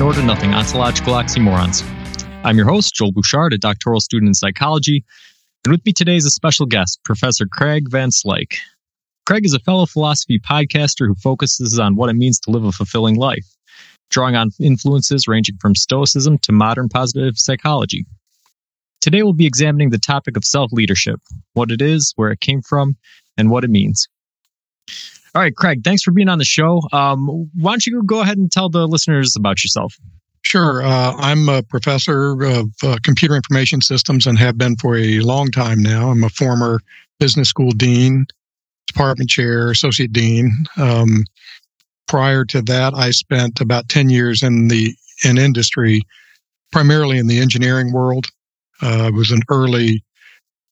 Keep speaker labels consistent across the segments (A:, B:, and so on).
A: Nowhere to Nothing Ontological Oxymorons. I'm your host, Joel Bouchard, a doctoral student in psychology. And with me today is a special guest, Professor Craig Van Slyke. Craig is a fellow philosophy podcaster who focuses on what it means to live a fulfilling life, drawing on influences ranging from Stoicism to modern positive psychology. Today, we'll be examining the topic of self leadership, what it is, where it came from, and what it means. All right, Craig, thanks for being on the show. Um, why don't you go ahead and tell the listeners about yourself?
B: Sure. Uh, I'm a professor of uh, computer information systems and have been for a long time now. I'm a former business school dean, department chair, associate dean. Um, prior to that, I spent about 10 years in the in industry, primarily in the engineering world. Uh, I was an early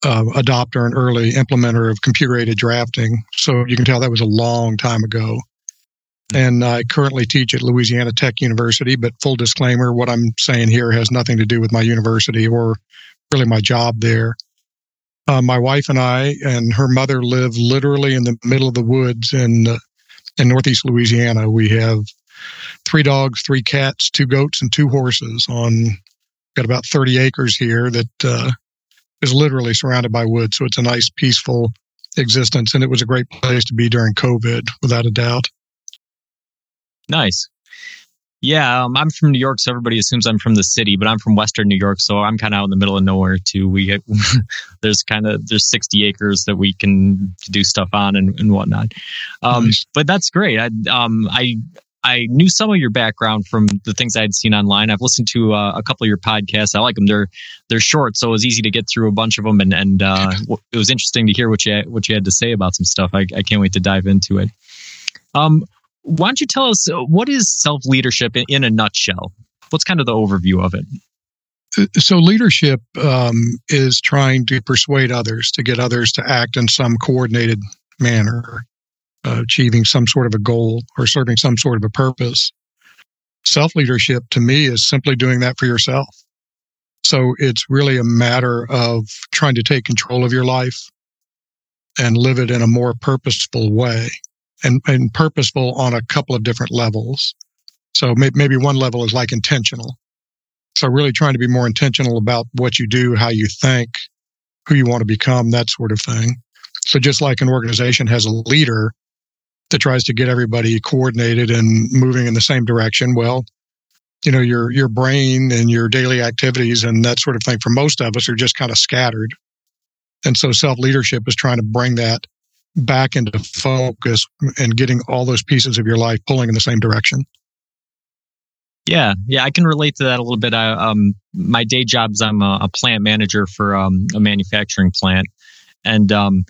B: uh, adopter and early implementer of computer aided drafting. So you can tell that was a long time ago. And I currently teach at Louisiana Tech University, but full disclaimer, what I'm saying here has nothing to do with my university or really my job there. Uh, my wife and I and her mother live literally in the middle of the woods in uh, in northeast Louisiana. We have three dogs, three cats, two goats, and two horses on got about 30 acres here that uh, is literally surrounded by woods. So it's a nice, peaceful existence. And it was a great place to be during COVID, without a doubt.
A: Nice. Yeah, um, I'm from New York, so everybody assumes I'm from the city, but I'm from Western New York, so I'm kind of out in the middle of nowhere too. We get, there's kind of there's 60 acres that we can do stuff on and, and whatnot. Um, nice. But that's great. I um I I knew some of your background from the things I'd seen online. I've listened to uh, a couple of your podcasts. I like them. They're they're short, so it was easy to get through a bunch of them, and and uh, it was interesting to hear what you what you had to say about some stuff. I, I can't wait to dive into it. Um, why don't you tell us uh, what is self leadership in, in, a nutshell? What's kind of the overview of it?
B: Uh, so leadership um, is trying to persuade others to get others to act in some coordinated manner uh, achieving some sort of a goal or serving some sort of a purpose. Self leadership to me is simply doing that for yourself. So it's really a matter of trying to take control of your life and live it in a more purposeful way and, and purposeful on a couple of different levels. So may, maybe one level is like intentional. So really trying to be more intentional about what you do, how you think, who you want to become, that sort of thing. So just like an organization has a leader, that tries to get everybody coordinated and moving in the same direction. Well, you know, your your brain and your daily activities and that sort of thing for most of us are just kind of scattered. And so self leadership is trying to bring that back into focus and getting all those pieces of your life pulling in the same direction.
A: Yeah, yeah, I can relate to that a little bit. I, um, my day job is I'm a, a plant manager for um, a manufacturing plant, and um,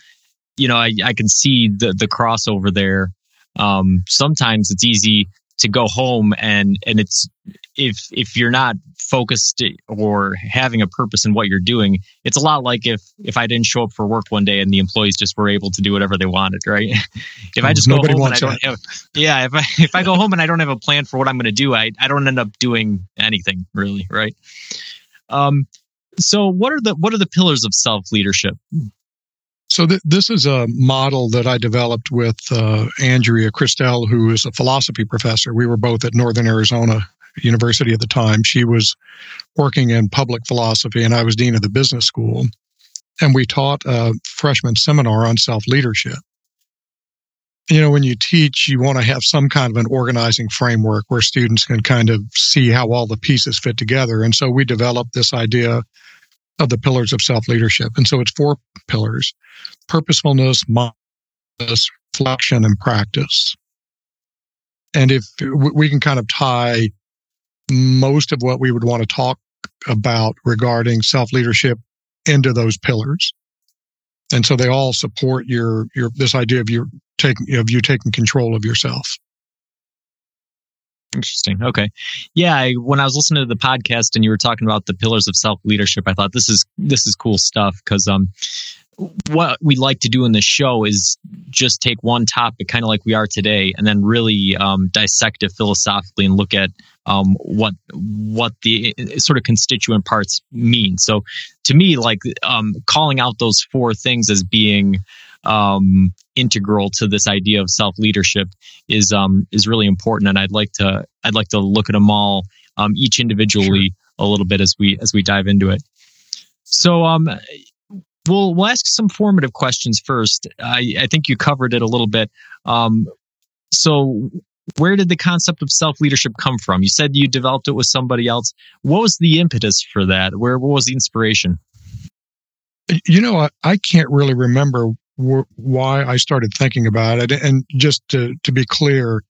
A: you know, I, I can see the, the crossover there. Um, sometimes it's easy to go home and, and it's, if, if you're not focused or having a purpose in what you're doing, it's a lot like if, if I didn't show up for work one day and the employees just were able to do whatever they wanted, right? if I just Nobody go home and I don't have, yeah, if I, if I go home and I don't have a plan for what I'm going to do, I, I don't end up doing anything really, right? Um, so what are the, what are the pillars of self leadership?
B: So th- this is a model that I developed with uh, Andrea Christel, who is a philosophy professor. We were both at Northern Arizona University at the time. She was working in public philosophy, and I was dean of the business school. And we taught a freshman seminar on self leadership. You know, when you teach, you want to have some kind of an organizing framework where students can kind of see how all the pieces fit together. And so we developed this idea of the pillars of self leadership. And so it's four pillars purposefulness, mindfulness, reflection, and practice. And if we can kind of tie most of what we would want to talk about regarding self leadership into those pillars. And so they all support your, your, this idea of your taking, of you taking control of yourself.
A: Interesting. Okay. Yeah, I, when I was listening to the podcast and you were talking about the pillars of self leadership, I thought this is this is cool stuff because um what we like to do in the show is just take one topic, kind of like we are today, and then really um, dissect it philosophically and look at um, what what the uh, sort of constituent parts mean. So, to me, like um, calling out those four things as being um, integral to this idea of self leadership is um, is really important, and I'd like to I'd like to look at them all um, each individually sure. a little bit as we as we dive into it. So, um, we'll we'll ask some formative questions first. I, I think you covered it a little bit. Um, so, where did the concept of self leadership come from? You said you developed it with somebody else. What was the impetus for that? Where what was the inspiration?
B: You know, I, I can't really remember wh- why I started thinking about it. And just to to be clear,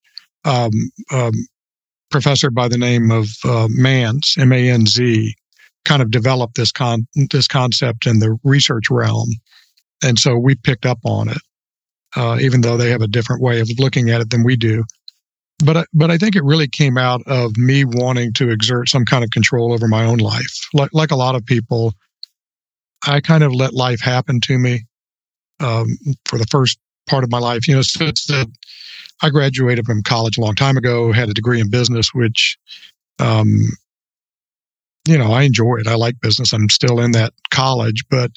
B: um, um, professor by the name of uh, Manz, M A N Z, kind of developed this con this concept in the research realm, and so we picked up on it, uh, even though they have a different way of looking at it than we do. But but I think it really came out of me wanting to exert some kind of control over my own life. Like like a lot of people, I kind of let life happen to me um, for the first part of my life. You know, since the, I graduated from college a long time ago, had a degree in business, which um, you know, I enjoy it. I like business. I'm still in that college, but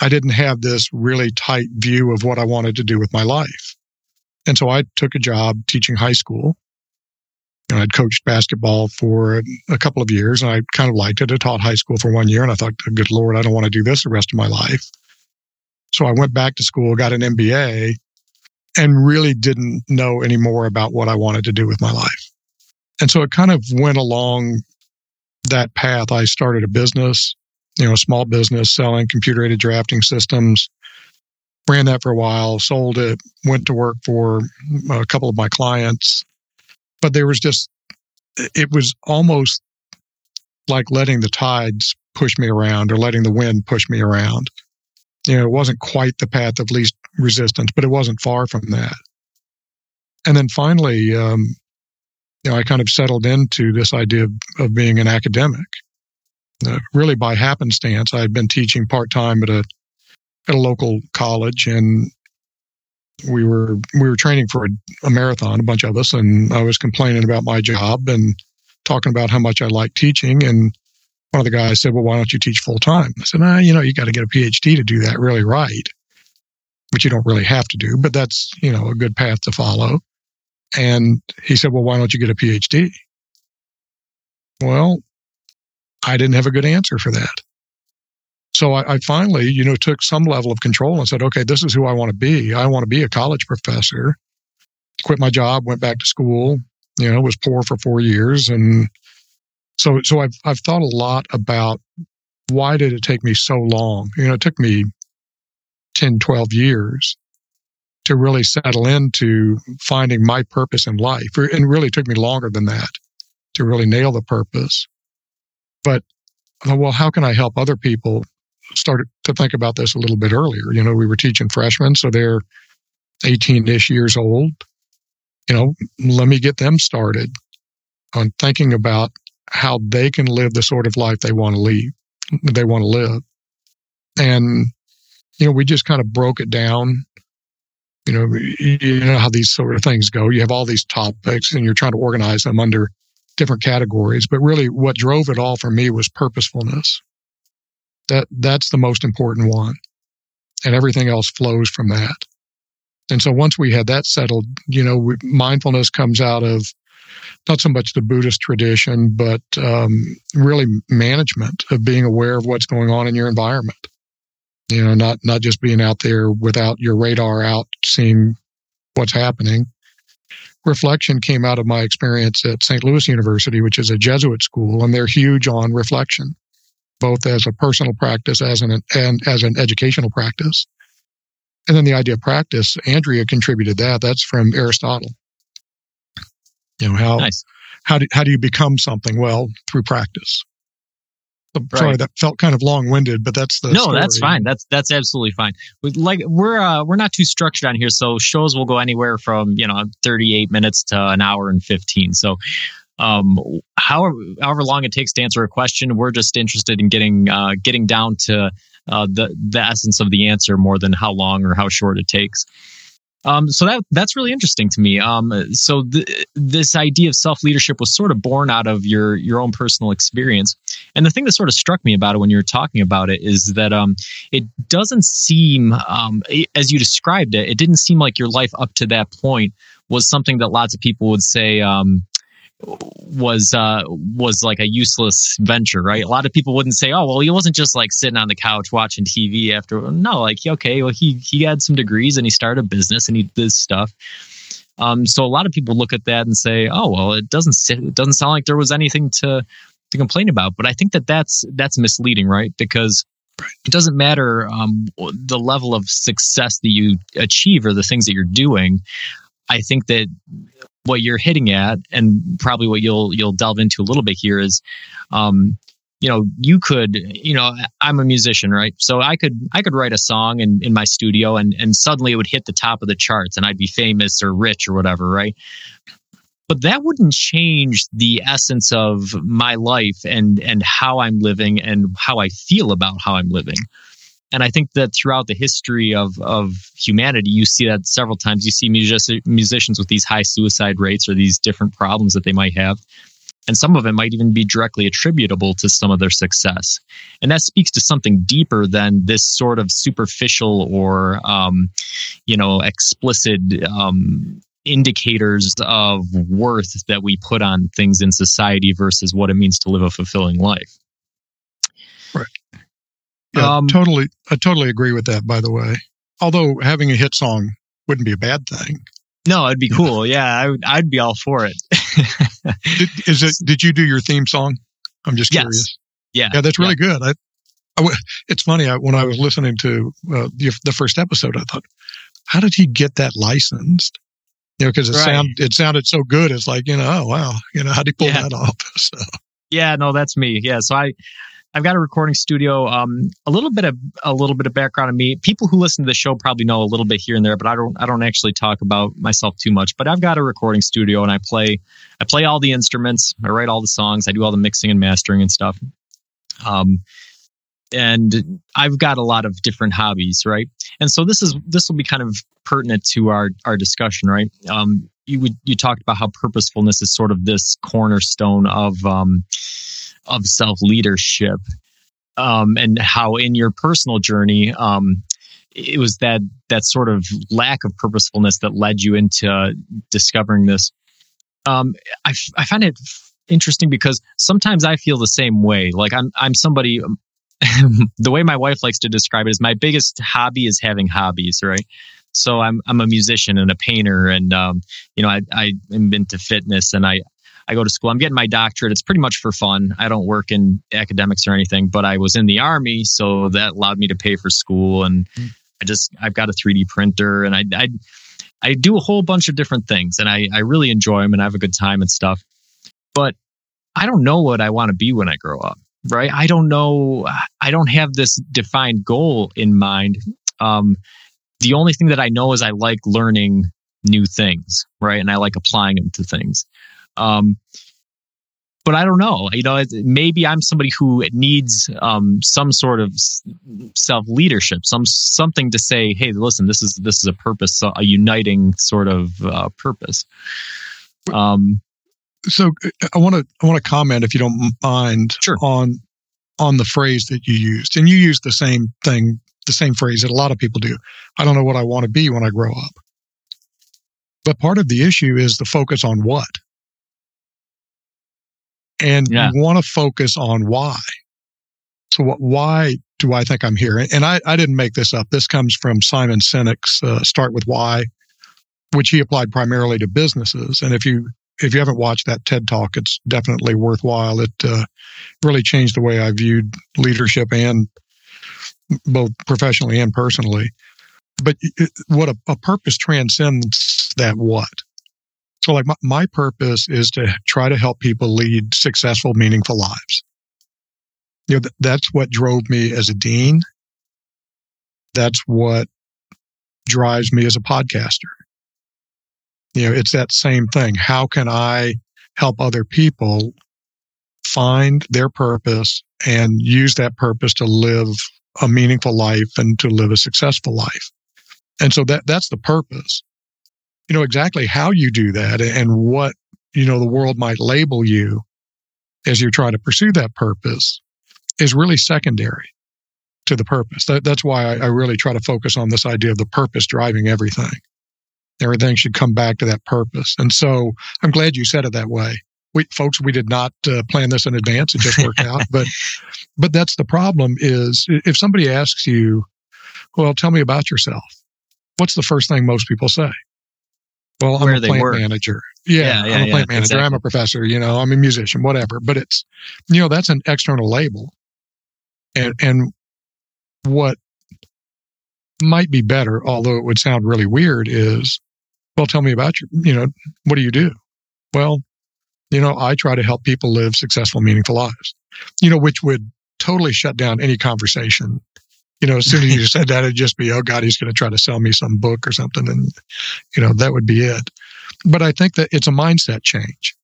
B: I didn't have this really tight view of what I wanted to do with my life. And so I took a job teaching high school. And I'd coached basketball for a couple of years and I kind of liked it. I taught high school for one year and I thought, good Lord, I don't want to do this the rest of my life. So I went back to school, got an MBA, and really didn't know any more about what I wanted to do with my life. And so it kind of went along that path, I started a business, you know, a small business selling computer aided drafting systems. Ran that for a while, sold it, went to work for a couple of my clients. But there was just, it was almost like letting the tides push me around or letting the wind push me around. You know, it wasn't quite the path of least resistance, but it wasn't far from that. And then finally, um, you know, I kind of settled into this idea of, of being an academic. Uh, really by happenstance, I had been teaching part time at a at a local college, and we were we were training for a, a, marathon, a bunch of us, and I was complaining about my job and talking about how much I like teaching. And one of the guys said, "Well, why don't you teach full time?" I said, "Ah, you know, you got to get a PhD to do that really right, which you don't really have to do, but that's you know a good path to follow." And he said, Well, why don't you get a PhD? Well, I didn't have a good answer for that. So I, I, finally, you know, took some level of control and said, okay, this is who I want to be. I want to be a college professor. Quit my job, went back to school, you know, was poor for four years. And so, so I've, I've thought a lot about why did it take me so long? You know, it took me 10, 12 years to really settle into finding my purpose in life. And really took me longer than that to really nail the purpose. But uh, well, how can I help other people start to think about this a little bit earlier? You know, we were teaching freshmen, so they're 18 ish years old. You know, let me get them started on thinking about how they can live the sort of life they want to leave, they want to live. And, you know, we just kind of broke it down you know, you know how these sort of things go. You have all these topics and you're trying to organize them under different categories. But really what drove it all for me was purposefulness. That that's the most important one. And everything else flows from that. And so once we had that settled, you know, we, mindfulness comes out of not so much the Buddhist tradition, but um, really management of being aware of what's going on in your environment you know, not, not just being out there without your radar out, seeing what's happening. Reflection came out of my experience at St. Louis University, which is a Jesuit school, and they're huge on reflection, both as a personal practice as an, and as an educational practice. And then the idea of practice, Andrea contributed that. That's from Aristotle. You know, how, nice. how, do, how do you become something? Well, through practice. Right. sorry, that felt kind of long winded, but that's the
A: no,
B: story.
A: that's fine. That's that's absolutely fine. Like we're uh, we're not too structured on here, so shows will go anywhere from you know 38 minutes to an hour and 15. So, um, however however long it takes to answer a question, we're just interested in getting uh, getting down to uh, the the essence of the answer more than how long or how short it takes. Um, so that that's really interesting to me. Um, so th- this idea of self leadership was sort of born out of your your own personal experience. And the thing that sort of struck me about it when you were talking about it is that um, it doesn't seem, um, as you described it, it didn't seem like your life up to that point was something that lots of people would say um, was uh, was like a useless venture, right? A lot of people wouldn't say, "Oh, well, he wasn't just like sitting on the couch watching TV." After no, like okay, well, he he had some degrees and he started a business and he did this stuff. Um, so a lot of people look at that and say, "Oh, well, it doesn't it doesn't sound like there was anything to to complain about." But I think that that's that's misleading, right? Because it doesn't matter um, the level of success that you achieve or the things that you're doing. I think that what you're hitting at, and probably what you'll you'll delve into a little bit here is, um, you know, you could, you know, I'm a musician, right? So I could I could write a song in, in my studio, and and suddenly it would hit the top of the charts, and I'd be famous or rich or whatever, right? But that wouldn't change the essence of my life and and how I'm living and how I feel about how I'm living. And I think that throughout the history of, of humanity, you see that several times. You see music, musicians with these high suicide rates or these different problems that they might have. And some of it might even be directly attributable to some of their success. And that speaks to something deeper than this sort of superficial or, um, you know, explicit um, indicators of worth that we put on things in society versus what it means to live a fulfilling life.
B: Yeah, um, totally. I totally agree with that. By the way, although having a hit song wouldn't be a bad thing.
A: No, it'd be cool. Yeah, I would, I'd be all for it.
B: did, is it? Did you do your theme song? I'm just curious.
A: Yes.
B: Yeah, yeah, that's really yeah. good. I, I, it's funny I, when I was listening to uh, the, the first episode, I thought, how did he get that licensed? You know, because it right. sound it sounded so good. It's like you know, oh wow, you know, how did he pull yeah. that off? So.
A: Yeah, no, that's me. Yeah, so I I've got a recording studio. Um, a little bit of a little bit of background on me. People who listen to the show probably know a little bit here and there, but I don't I don't actually talk about myself too much. But I've got a recording studio and I play I play all the instruments. I write all the songs. I do all the mixing and mastering and stuff. Um, and I've got a lot of different hobbies, right? And so this is this will be kind of pertinent to our our discussion, right? Um, you would you talked about how purposefulness is sort of this cornerstone of um, of self leadership, um, and how in your personal journey, um, it was that that sort of lack of purposefulness that led you into discovering this. Um, I, I find it interesting because sometimes I feel the same way. Like I'm I'm somebody. the way my wife likes to describe it is my biggest hobby is having hobbies, right? So I'm I'm a musician and a painter, and um, you know I I am into fitness, and I I go to school. I'm getting my doctorate. It's pretty much for fun. I don't work in academics or anything, but I was in the army, so that allowed me to pay for school. And mm. I just I've got a 3D printer, and I I I do a whole bunch of different things, and I I really enjoy them, and I have a good time and stuff. But I don't know what I want to be when I grow up, right? I don't know. I don't have this defined goal in mind. Um, the only thing that I know is I like learning new things, right? And I like applying them to things. Um, but I don't know. You know, maybe I'm somebody who needs um, some sort of self leadership, some something to say, "Hey, listen, this is this is a purpose, a uniting sort of uh, purpose." Um,
B: so I want to I want to comment, if you don't mind,
A: sure.
B: on on the phrase that you used, and you used the same thing, the same phrase that a lot of people do. I don't know what I want to be when I grow up. But part of the issue is the focus on what and yeah. you want to focus on why. So what, why do I think I'm here? And I, I didn't make this up. This comes from Simon Sinek's uh, Start with Why, which he applied primarily to businesses. And if you if you haven't watched that TED Talk, it's definitely worthwhile. It uh, really changed the way I viewed leadership and both professionally and personally. But it, what a, a purpose transcends that what. So, like, my, my purpose is to try to help people lead successful, meaningful lives. You know, th- that's what drove me as a dean. That's what drives me as a podcaster. You know, it's that same thing. How can I help other people find their purpose and use that purpose to live a meaningful life and to live a successful life. And so that that's the purpose. You know exactly how you do that and what you know the world might label you as you're trying to pursue that purpose is really secondary to the purpose. That, that's why I, I really try to focus on this idea of the purpose driving everything. Everything should come back to that purpose. And so I'm glad you said it that way. We, folks, we did not uh, plan this in advance. It just worked out. But, but that's the problem is if somebody asks you, well, tell me about yourself. What's the first thing most people say? Well, I'm
A: Where
B: a
A: they
B: plant
A: work.
B: manager. Yeah,
A: Yeah, yeah,
B: I'm a plant
A: yeah,
B: manager. I'm a professor. You know, I'm a musician, whatever. But it's, you know, that's an external label. And, and what might be better, although it would sound really weird, is, well, tell me about you. You know, what do you do? Well, you know, I try to help people live successful, meaningful lives, you know, which would totally shut down any conversation. You know, as soon as you said that, it'd just be, oh God, he's going to try to sell me some book or something. And, you know, that would be it. But I think that it's a mindset change.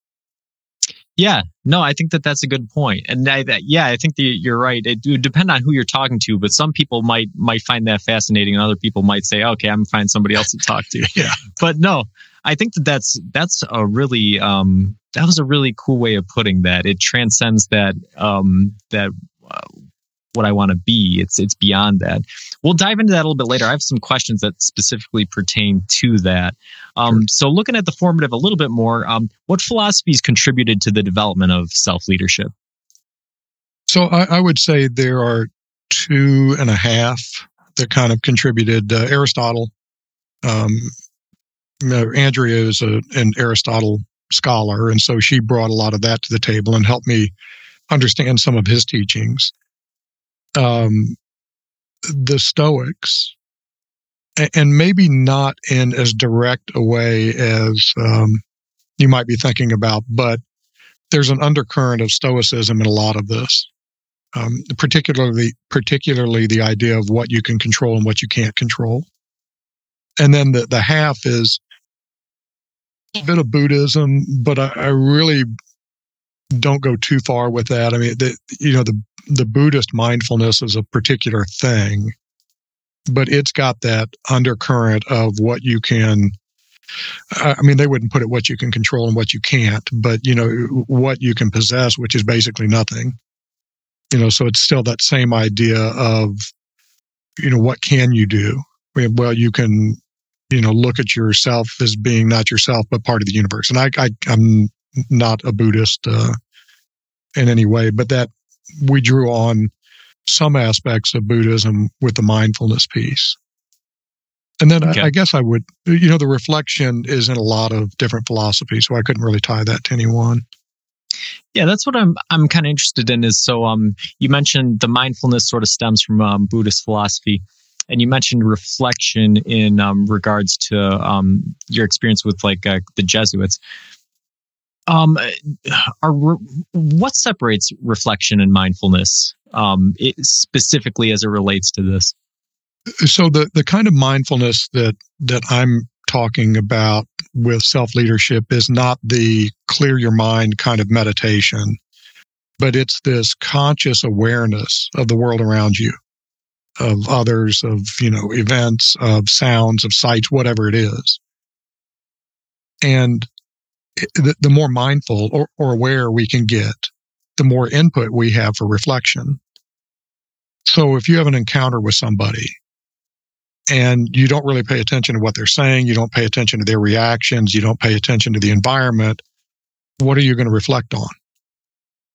A: Yeah, no, I think that that's a good point, and I, that, yeah, I think that you're right. It would depend on who you're talking to, but some people might might find that fascinating, and other people might say, "Okay, I'm gonna find somebody else to talk to."
B: Yeah.
A: but no, I think that that's that's a really um, that was a really cool way of putting that. It transcends that um, that uh, what I want to be. It's it's beyond that. We'll dive into that a little bit later. I have some questions that specifically pertain to that. Um, So, looking at the formative a little bit more, um, what philosophies contributed to the development of self leadership?
B: So I, I would say there are two and a half that kind of contributed. Uh, Aristotle, um, Andrea is a, an Aristotle scholar, and so she brought a lot of that to the table and helped me understand some of his teachings. Um, the Stoics, and maybe not in as direct a way as um, you might be thinking about, but there's an undercurrent of Stoicism in a lot of this um, particularly particularly the idea of what you can control and what you can't control. And then the the half is a bit of Buddhism, but I, I really don't go too far with that. I mean, the, you know, the the Buddhist mindfulness is a particular thing, but it's got that undercurrent of what you can. I mean, they wouldn't put it what you can control and what you can't, but you know what you can possess, which is basically nothing you know so it's still that same idea of you know what can you do well you can you know look at yourself as being not yourself but part of the universe and i, I i'm not a buddhist uh, in any way but that we drew on some aspects of buddhism with the mindfulness piece and then
A: Okay.
B: I, I guess i would you know the reflection is in a lot of different philosophies so i couldn't really tie that to any one
A: Yeah, that's what I'm I'm kind of interested in. Is so um you mentioned the mindfulness sort of stems from um, Buddhist philosophy, and you mentioned reflection in um, regards to um your experience with like uh, the Jesuits. Um, are re- what separates reflection and mindfulness um it, specifically as it relates to this?
B: so the the kind of mindfulness that that I'm talking about with self leadership is not the clear your mind kind of meditation, but it's this conscious awareness of the world around you, of others, of you know events, of sounds, of sights, whatever it is. And the, the more mindful or, or aware we can get, the more input we have for reflection. So if you have an encounter with somebody and you don't really pay attention to what they're saying, you don't pay attention to their reactions, you don't pay attention to the environment, what are you going to reflect on?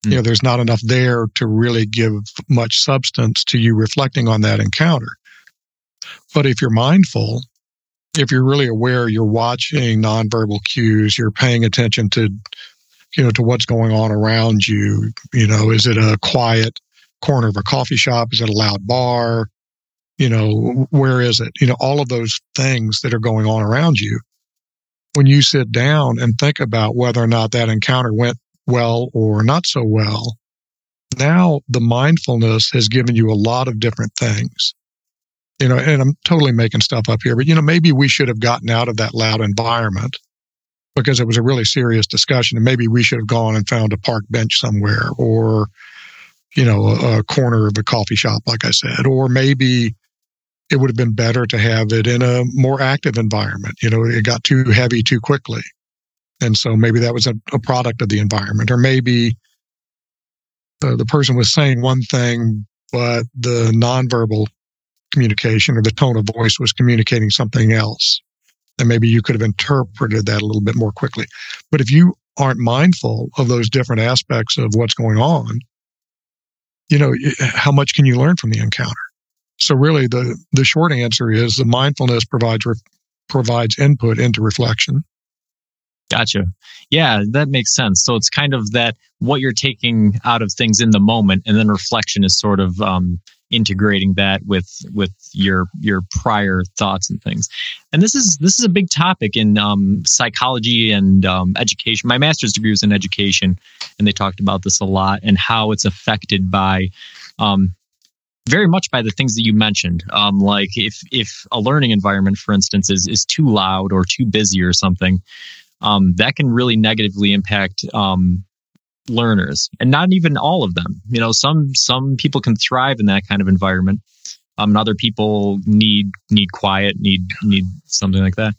A: Hmm.
B: You know, there's not enough there to really give much substance to you reflecting on that encounter. But if you're mindful, if you're really aware, you're watching nonverbal cues, you're paying attention to, you know, to what's going on around you. You know, is it a quiet corner of a coffee shop? Is it a loud bar? you know where is it you know all of those things that are going on around you when you sit down and think about whether or not that encounter went well or not so well now the mindfulness has given you a lot of different things you know and i'm totally making stuff up here but you know maybe we should have gotten out of that loud environment because it was a really serious discussion and maybe we should have gone and found a park bench somewhere or you know, a, a corner of a coffee shop, like I said, or maybe it would have been better to have it in a more active environment. You know, it got too heavy too quickly. And so maybe that was a, a product of the environment, or maybe uh, the person was saying one thing, but the nonverbal communication or the tone of voice was communicating something else. And maybe you could have interpreted that a little bit more quickly. But if you aren't mindful of those different aspects of what's going on, you know, how much can you learn from the encounter? So really the, the short answer is the mindfulness provides, re- provides input into reflection.
A: Gotcha. Yeah, that makes sense. So it's kind of that what you're taking out of things in the moment, and then reflection is sort of um, integrating that with with your your prior thoughts and things. And this is this is a big topic in um, psychology and um, education. My master's degree was in education, and they talked about this a lot and how it's affected by. Um, very much by the things that you mentioned, um, like if if a learning environment, for instance, is is too loud or too busy or something, um, that can really negatively impact um, learners and not even all of them. You know some some people can thrive in that kind of environment. Um, and other people need need quiet need need something like that.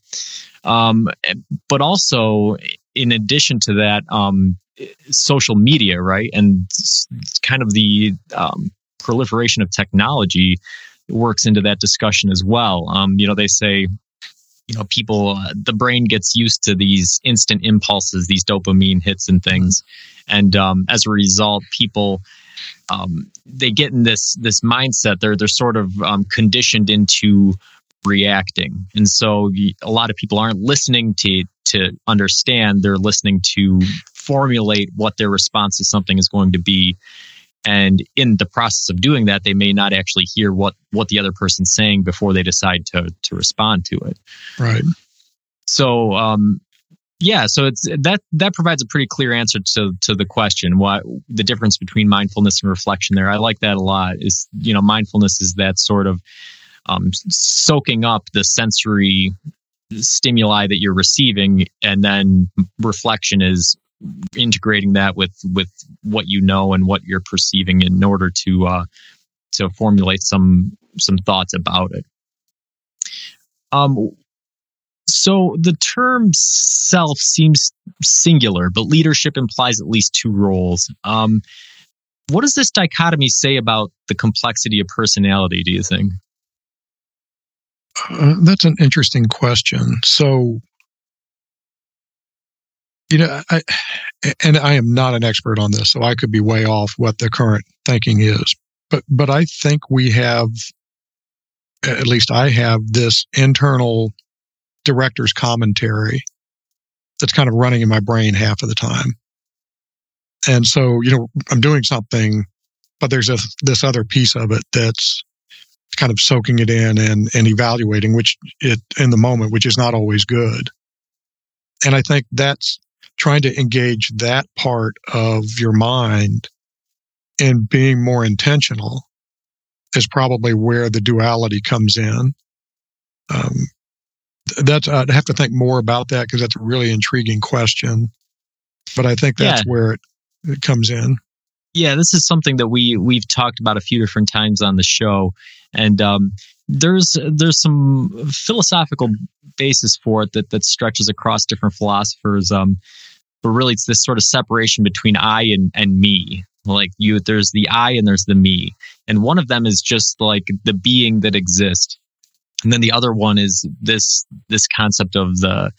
A: Um, but also in addition to that um, social media right? And kind of the um, proliferation of technology works into that discussion as well. Um, you know they say you know people uh, the brain gets used to these instant impulses these dopamine hits and things. And um, as a result people um, they get in this this mindset. They're they're sort of um, conditioned into reacting. And so a lot of people aren't listening to to understand. They're listening to formulate what their response to something is going to be and in the process of doing that they may not actually hear what what the other person's saying before they decide to to respond to it.
B: Right.
A: So um yeah so it's that that provides a pretty clear answer to to the question what the difference between mindfulness and reflection there. I like that a lot is you know mindfulness is that sort of um, soaking up the sensory stimuli that you're receiving and then reflection is integrating that with with what you know and what you're perceiving in order to uh, to formulate some some thoughts about it. Um, so the term self seems singular, but leadership implies at least two roles. Um, what does this dichotomy say about the complexity of personality? Do you think?
B: Uh, that's an interesting question. So, you know, I, and I am not an expert on this, so I could be way off what the current thinking is. But, but I think we have, at least I have this internal director's commentary that's kind of running in my brain half of the time. And so, you know, I'm doing something, but there's a, this other piece of it that's kind of soaking it in and, and evaluating, which it in the moment, which is not always good. And I think that's trying to engage that part of your mind and being more intentional is probably where the duality comes in. Um, that's I'd have to think more about that because that's a really intriguing question. But I think that's yeah. where it, it comes in.
A: Yeah, this is something that we we've talked about a few different times on the show, and um, there's there's some philosophical basis for it that that stretches across different philosophers. Um, but really, it's this sort of separation between I and and me. Like you, there's the I and there's the me, and one of them is just like the being that exists, and then the other one is this this concept of the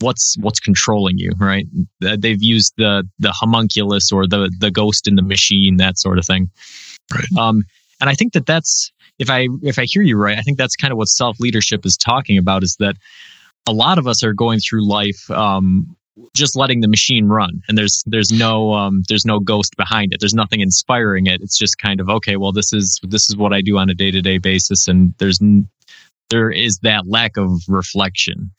A: what's what's controlling you right they've used the the homunculus or the the ghost in the machine that sort of thing
B: right
A: um and i think that that's if I if I hear you right, I think that's kind of what self leadership is talking about. Is that a lot of us are going through life um, just letting the machine run, and there's there's no um, there's no ghost behind it. There's nothing inspiring it. It's just kind of okay. Well, this is this is what I do on a day to day basis, and there's there is that lack of reflection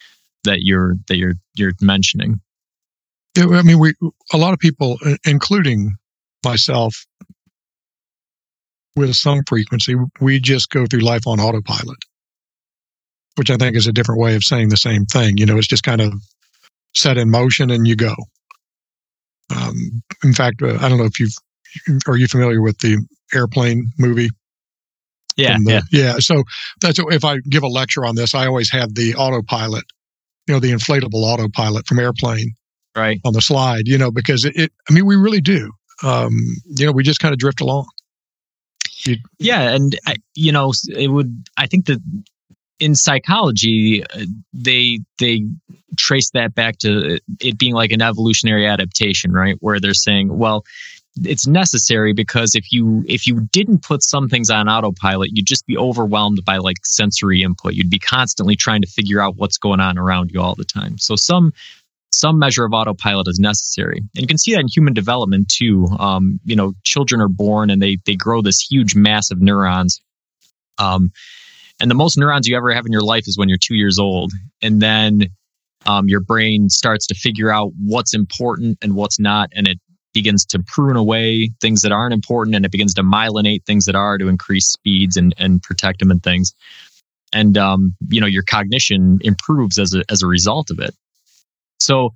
A: that you're that you're you're mentioning.
B: Yeah, I mean, we a lot of people, including myself, with some frequency, we just go through life on autopilot, which I think is a different way of saying the same thing. You know, it's just kind of set in motion and you go. Um, in fact, uh, I don't know if you've are you familiar with the airplane movie?
A: Yeah,
B: the,
A: yeah,
B: yeah. So that's if I give a lecture on this, I always have the autopilot, you know, the inflatable autopilot from airplane,
A: right,
B: on the slide. You know, because it, it I mean, we really do. Um, you know, we just kind of drift along.
A: You, yeah, and I, you know, it would. I think that in psychology, uh, they they trace that back to it being like an evolutionary adaptation, right? Where they're saying, well, it's necessary because if you if you didn't put some things on autopilot you'd just be overwhelmed by like sensory input. You'd be constantly trying to figure out what's going on around you all the time. So some some measure of autopilot is necessary. And you can see that in human development too. Um, you know children are born and they they grow this huge mass of neurons. Um, and the most neurons you ever have in your life is when you're two years old and then um, your brain starts to figure out what's important and what's not and it begins to prune away things that aren't important and it begins to myelinate things that are to increase speeds and, and protect them and things. And, um, you know, your cognition improves as a, as a result of it. So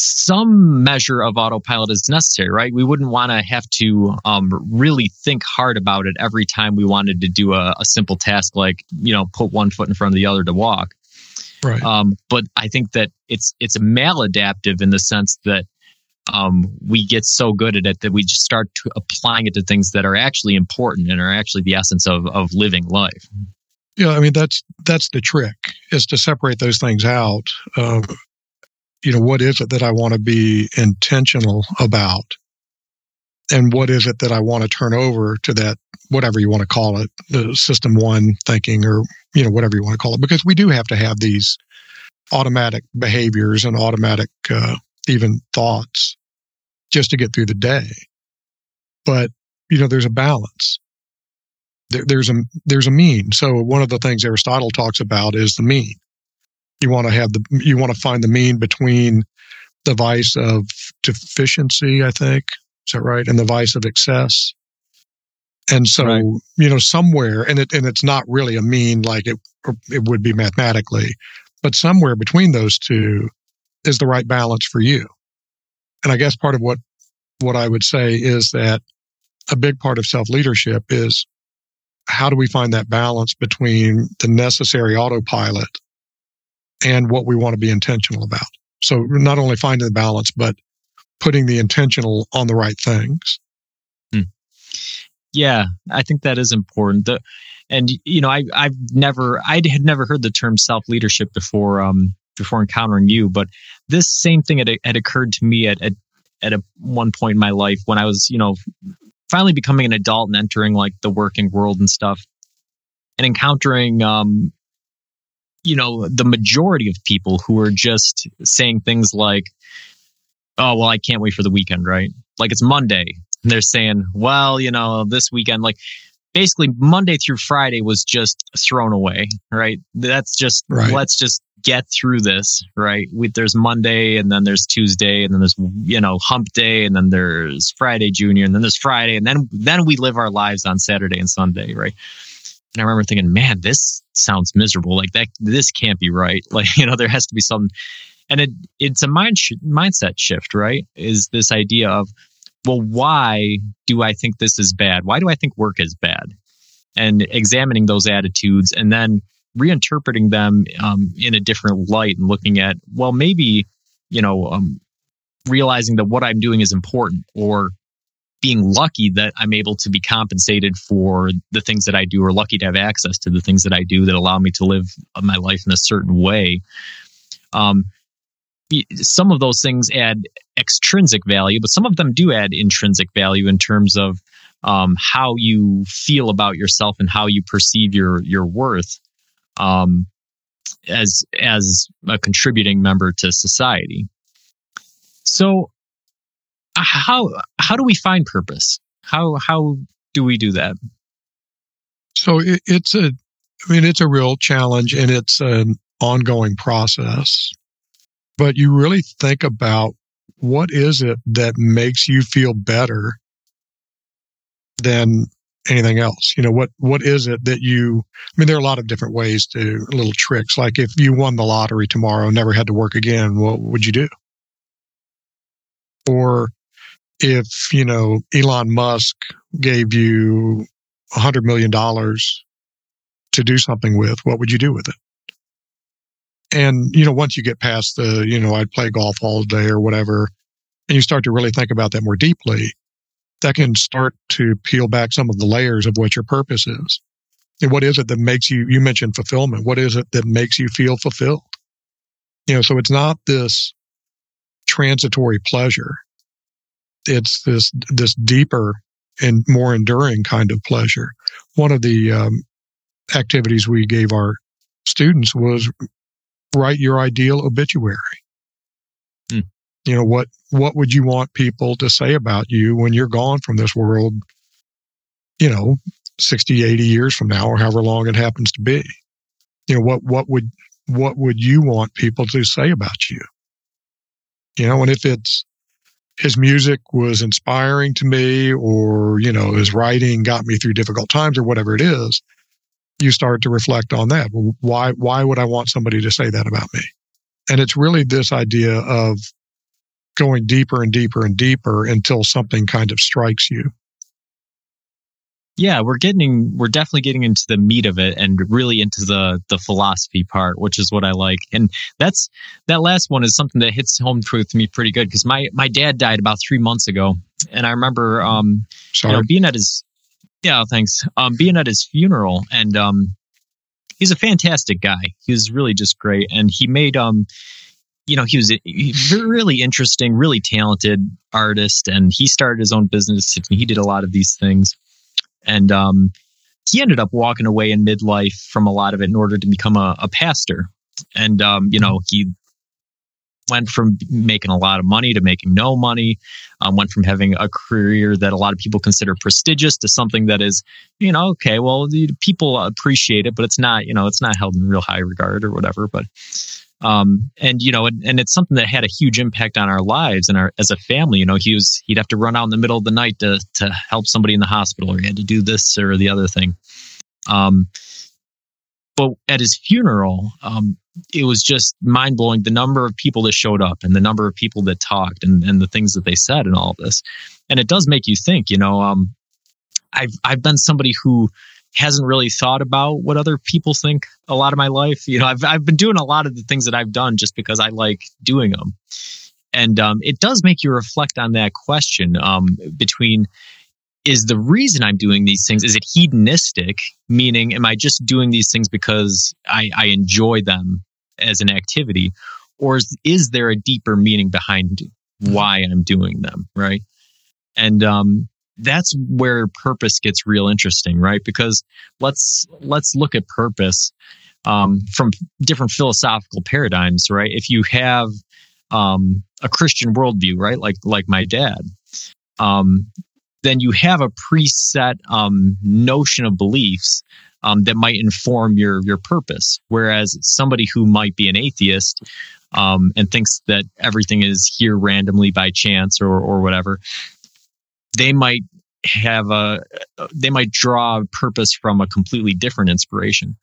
A: some measure of autopilot is necessary, right? We wouldn't want to have to um, really think hard about it every time we wanted to do a, a, simple task like, you know, put one foot in front of the other to walk.
B: Right.
A: Um, but I think that it's it's maladaptive in the sense that um, we get so good at it that we just start applying it to things that are actually important and are actually the essence of, of living life.
B: Yeah, I mean that's that's the trick is to separate those things out. Um, you know, what is it that I want to be intentional about, and what is it that I want to turn over to that whatever you want to call it, the system one thinking, or you know whatever you want to call it, because we do have to have these automatic behaviors and automatic uh, even thoughts just to get through the day. But, you know, there's a balance. There, there's a there's a mean. So one of the things Aristotle talks about is the mean. You want to have the you want to find the mean between the vice of deficiency, I think. Is that right? And the vice of excess. And so, right. you know, somewhere, and it and it's not really a mean like it it would be mathematically, but somewhere between those two is the right balance for you. And I guess part of what, what I would say is that a big part of self leadership is how do we find that balance between the necessary autopilot and what we want to be intentional about? So not only finding the balance, but putting the intentional on the right things.
A: Hmm. Yeah, I think that is important. The, and you know, I I've never I had never heard the term self leadership before. Um, before encountering you. But this same thing had, had occurred to me at, at at a one point in my life when I was, you know, finally becoming an adult and entering like the working world and stuff, and encountering, um, you know, the majority of people who are just saying things like, "Oh, well, I can't wait for the weekend," right? Like it's Monday, and they're saying, "Well, you know, this weekend, like." Basically, Monday through Friday was just thrown away, right? That's just right. let's just get through this, right? We, there's Monday and then there's Tuesday and then there's, you know, hump day and then there's Friday junior and then there's Friday and then, then we live our lives on Saturday and Sunday, right? And I remember thinking, man, this sounds miserable. Like that, this can't be right. Like, you know, there has to be some, and it, it's a mind sh- mindset shift, right? Is this idea of, well, why do I think this is bad? Why do I think work is bad? And examining those attitudes and then reinterpreting them um, in a different light and looking at, well, maybe, you know, um, realizing that what I'm doing is important or being lucky that I'm able to be compensated for the things that I do or lucky to have access to the things that I do that allow me to live my life in a certain way. Um, some of those things add extrinsic value, but some of them do add intrinsic value in terms of um, how you feel about yourself and how you perceive your your worth um, as as a contributing member to society. So, how how do we find purpose? How how do we do that?
B: So it, it's a, I mean, it's a real challenge, and it's an ongoing process. But you really think about what is it that makes you feel better than anything else. You know, what, what is it that you, I mean, there are a lot of different ways to little tricks. Like if you won the lottery tomorrow, never had to work again, what would you do? Or if, you know, Elon Musk gave you a hundred million dollars to do something with, what would you do with it? And, you know, once you get past the, you know, I'd play golf all day or whatever, and you start to really think about that more deeply, that can start to peel back some of the layers of what your purpose is. And what is it that makes you, you mentioned fulfillment. What is it that makes you feel fulfilled? You know, so it's not this transitory pleasure. It's this, this deeper and more enduring kind of pleasure. One of the um, activities we gave our students was write your ideal obituary. Hmm. You know, what, what would you want people to say about you when you're gone from this world? You know, 60, 80 years from now, or however long it happens to be. You know, what, what would, what would you want people to say about you? You know, and if it's his music was inspiring to me or, you know, his writing got me through difficult times or whatever it is, you start to reflect on that. Why, why would I want somebody to say that about me? And it's really this idea of going deeper and deeper and deeper until something kind of strikes you.
A: Yeah, we're getting we're definitely getting into the meat of it and really into the the philosophy part, which is what I like. And that's that last one is something that hits home with me pretty good because my my dad died about three months ago, and I remember um Sorry. you know being at his yeah thanks um being at his funeral and um he's a fantastic guy. He was really just great, and he made um you know he was a really interesting, really talented artist, and he started his own business and he did a lot of these things and um, he ended up walking away in midlife from a lot of it in order to become a, a pastor. And, um, you know, he went from making a lot of money to making no money, um, went from having a career that a lot of people consider prestigious to something that is, you know, okay, well, people appreciate it, but it's not, you know, it's not held in real high regard or whatever. But um, and you know, and, and, it's something that had a huge impact on our lives and our as a family. You know, he was he'd have to run out in the middle of the night to to help somebody in the hospital, or he had to do this or the other thing. Um, but at his funeral, um, it was just mind blowing the number of people that showed up and the number of people that talked and, and the things that they said and all of this. And it does make you think, you know, um, I've, I've been somebody who hasn't really thought about what other people think a lot of my life. You know, I've I've been doing a lot of the things that I've done just because I like doing them, and um, it does make you reflect on that question um, between is the reason I'm doing these things is it hedonistic, meaning am I just doing these things because I, I enjoy them as an activity, or is, is there a deeper meaning behind why I'm doing them, right? And um, that's where purpose gets real interesting, right? Because let's let's look at purpose um, from different philosophical paradigms, right? If you have um, a Christian worldview, right, like like my dad, um, then you have a preset um, notion of beliefs um, that might inform your your purpose. Whereas somebody who might be an atheist um, and thinks that everything is here randomly by chance or or whatever, they might have a they might draw purpose from a completely different inspiration.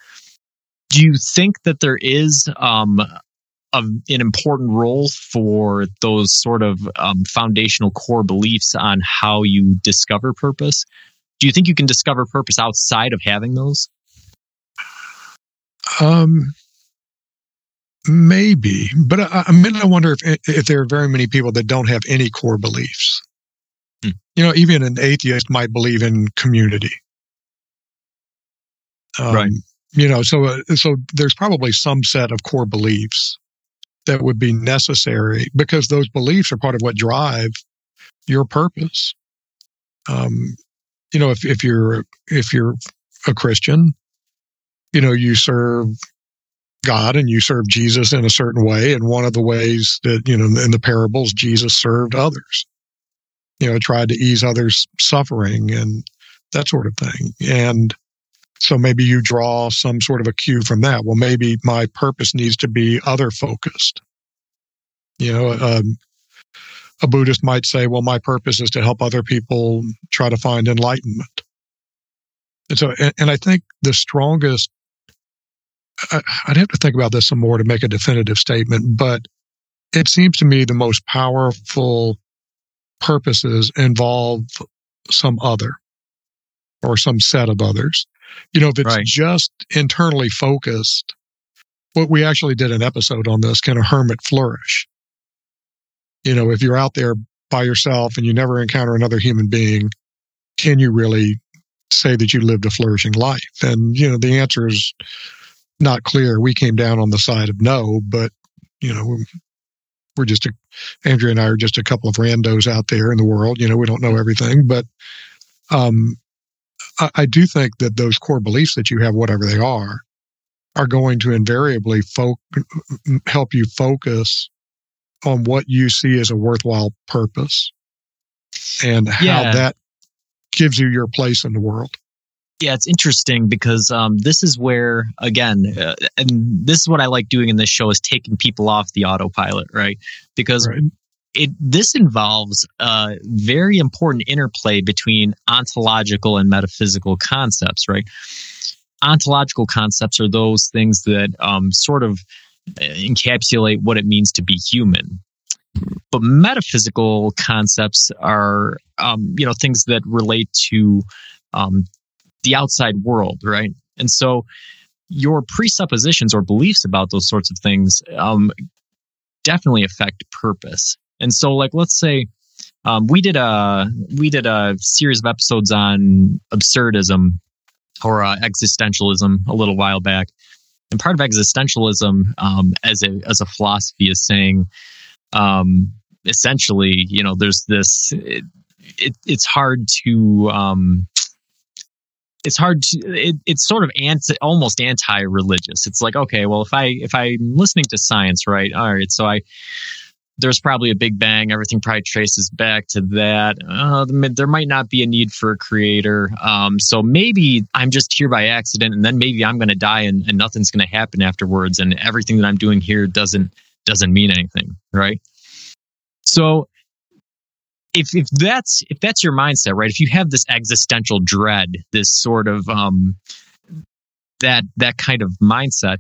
A: Do you think that there is um, a, an important role for those sort of um, foundational core beliefs on how you discover purpose? Do you think you can discover purpose outside of having those?
B: Um maybe but I, I mean i wonder if if there are very many people that don't have any core beliefs. You know, even an atheist might believe in community.
A: Um, right.
B: You know, so uh, so there's probably some set of core beliefs that would be necessary because those beliefs are part of what drive your purpose. Um, you know, if if you're if you're a Christian, you know, you serve God and you serve Jesus in a certain way, and one of the ways that you know in the parables Jesus served others you know, tried to ease others' suffering and that sort of thing. And so maybe you draw some sort of a cue from that. Well, maybe my purpose needs to be other focused. You know, um, a Buddhist might say, well, my purpose is to help other people try to find enlightenment. And so, and, and I think the strongest, I, I'd have to think about this some more to make a definitive statement, but it seems to me the most powerful purposes involve some other or some set of others. You know, if it's
A: Right.
B: just internally focused, what we actually did an episode on this can a hermit flourish? You know, if you're out there by yourself and you never encounter another human being, can you really say that you lived a flourishing life? And, you know, the answer is not clear. We came down on the side of no, but, you know, we're just a, Andrea and I are just a couple of randos out there in the world. You know, we don't know everything, but um, I, I do think that those core beliefs that you have, whatever they are, are going to invariably fo- help you focus on what you see as a worthwhile purpose and how
A: Yeah.
B: that gives you your place in the world.
A: Yeah, it's interesting because um, this is where, again, uh, and this is what I like doing in this show is taking people off the autopilot, right? Because
B: Right.
A: it this involves a very important interplay between ontological and metaphysical concepts, right? Ontological concepts are those things that um, sort of uh, encapsulate what it means to be human. But metaphysical concepts are, um, you know, things that relate to um, the outside world, right? And so your presuppositions or beliefs about those sorts of things um, definitely affect purpose. And so, like, let's say um, we did a we did a series of episodes on absurdism or uh, existentialism a little while back, and part of existentialism um, as a as a philosophy is saying um, essentially, you know, there's this. It, it, it's hard to um, it's hard to it, it's sort of anti almost anti-religious. It's like okay well if i if i'm listening to science right all right so i there's probably a big bang everything probably traces back to that. Uh, there might not be a need for a creator. Um, so maybe i'm just here by accident and then maybe i'm going to die and, and nothing's going to happen afterwards and everything that i'm doing here doesn't doesn't mean anything right? So if if that's if that's your mindset, right? If you have this existential dread, this sort of um that that kind of mindset,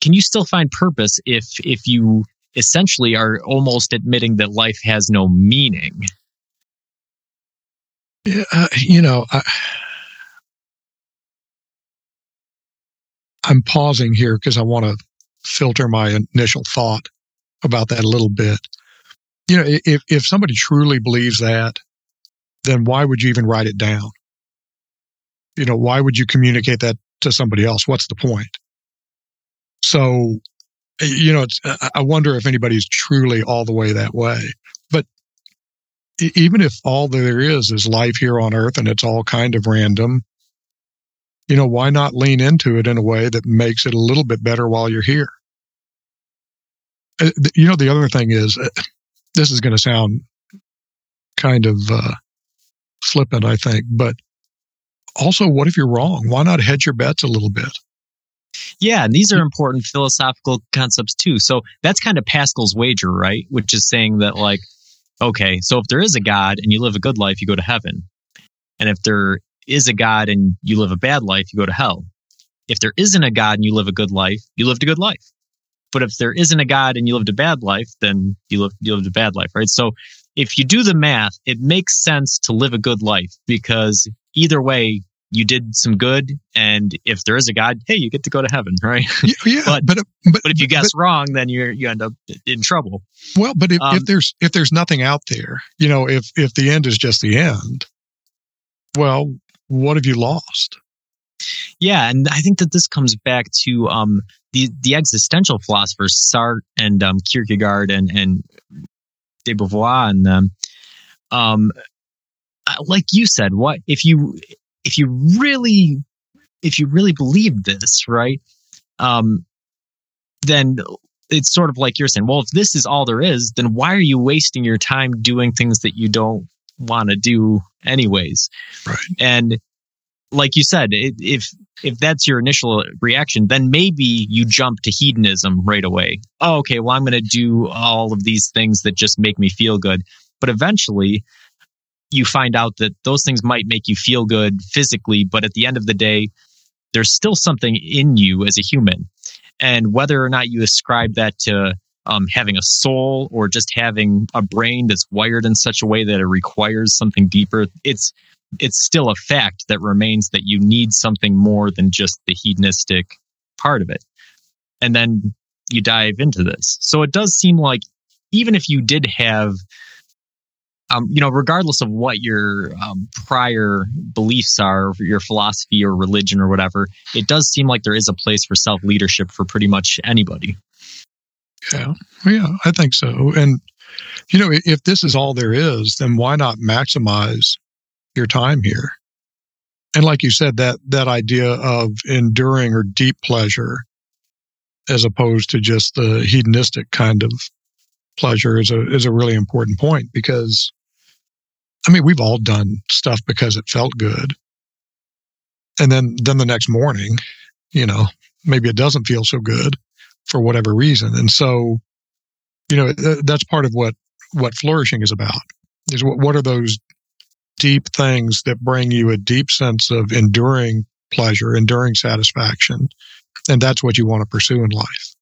A: can you still find purpose if if you essentially are almost admitting that life has no meaning?
B: Uh, you know, I, I'm pausing here because I want to filter my initial thought about that a little bit. You know, if if somebody truly believes that, then why would you even write it down? You know, why would you communicate that to somebody else? What's the point? So, you know, I wonder if anybody's truly all the way that way. But even if all there is is life here on Earth and it's all kind of random, you know, why not lean into it in a way that makes it a little bit better while you're here? Uh, You know, the other thing is, uh, this is going to sound kind of uh, flippant, I think, but also, what if you're wrong? Why not hedge your bets a little bit?
A: Yeah, and these are important philosophical concepts too. So that's kind of Pascal's wager, right? Which is saying that like, okay, so if there is a God and you live a good life, you go to heaven. And if there is a God and you live a bad life, you go to hell. If there isn't a God and you live a good life, you lived a good life. But if there isn't a God and you lived a bad life, then you lived, you lived a bad life, right? So if you do the math, it makes sense to live a good life because either way, you did some good. And if there is a God, hey, you get to go to heaven, right?
B: Yeah,
A: But-
B: but, but
A: But if you guess wrong, then you you end up in trouble.
B: Well, but if,
A: Um,
B: if there's if there's nothing out there, you know, if if the end is just the end, well, what have you lost?
A: Yeah, and I think that this comes back to um, the the existential philosophers Sartre and um, Kierkegaard and and de Beauvoir and them. Um, uh, like you said, what if you if you really if you really believed this, right? Um, then it's sort of like you're saying. Well, if this is all there is, then why are you wasting your time doing things that you don't want to do anyways?
B: Right.
A: And like you said, if if that's your initial reaction, then maybe you jump to hedonism right away. Oh, okay, well, I'm going to do all of these things that just make me feel good. But eventually, you find out that those things might make you feel good physically, but at the end of the day, there's still something in you as a human. And whether or not you ascribe that to um, having a soul or just having a brain that's wired in such a way that it requires something deeper. It's it's still a fact that remains that you need something more than just the hedonistic part of it. And then you dive into this. So it does seem like even if you did have um, you know, regardless of what your um, prior beliefs are, your philosophy or religion or whatever, it does seem like there is a place for self leadership for pretty much anybody.
B: Yeah, yeah, I think so. And you know, if this is all there is, then why not maximize your time here? And like you said, that that idea of enduring or deep pleasure, as opposed to just the hedonistic kind of pleasure, is a is a really important point because I mean, we've all done stuff because it felt good. And then, then the next morning, you know, maybe it doesn't feel so good for whatever reason. And so, you know, that's part of what, what flourishing is about is what, what are those deep things that bring you a deep sense of enduring pleasure, enduring satisfaction. And that's what you want to pursue in life.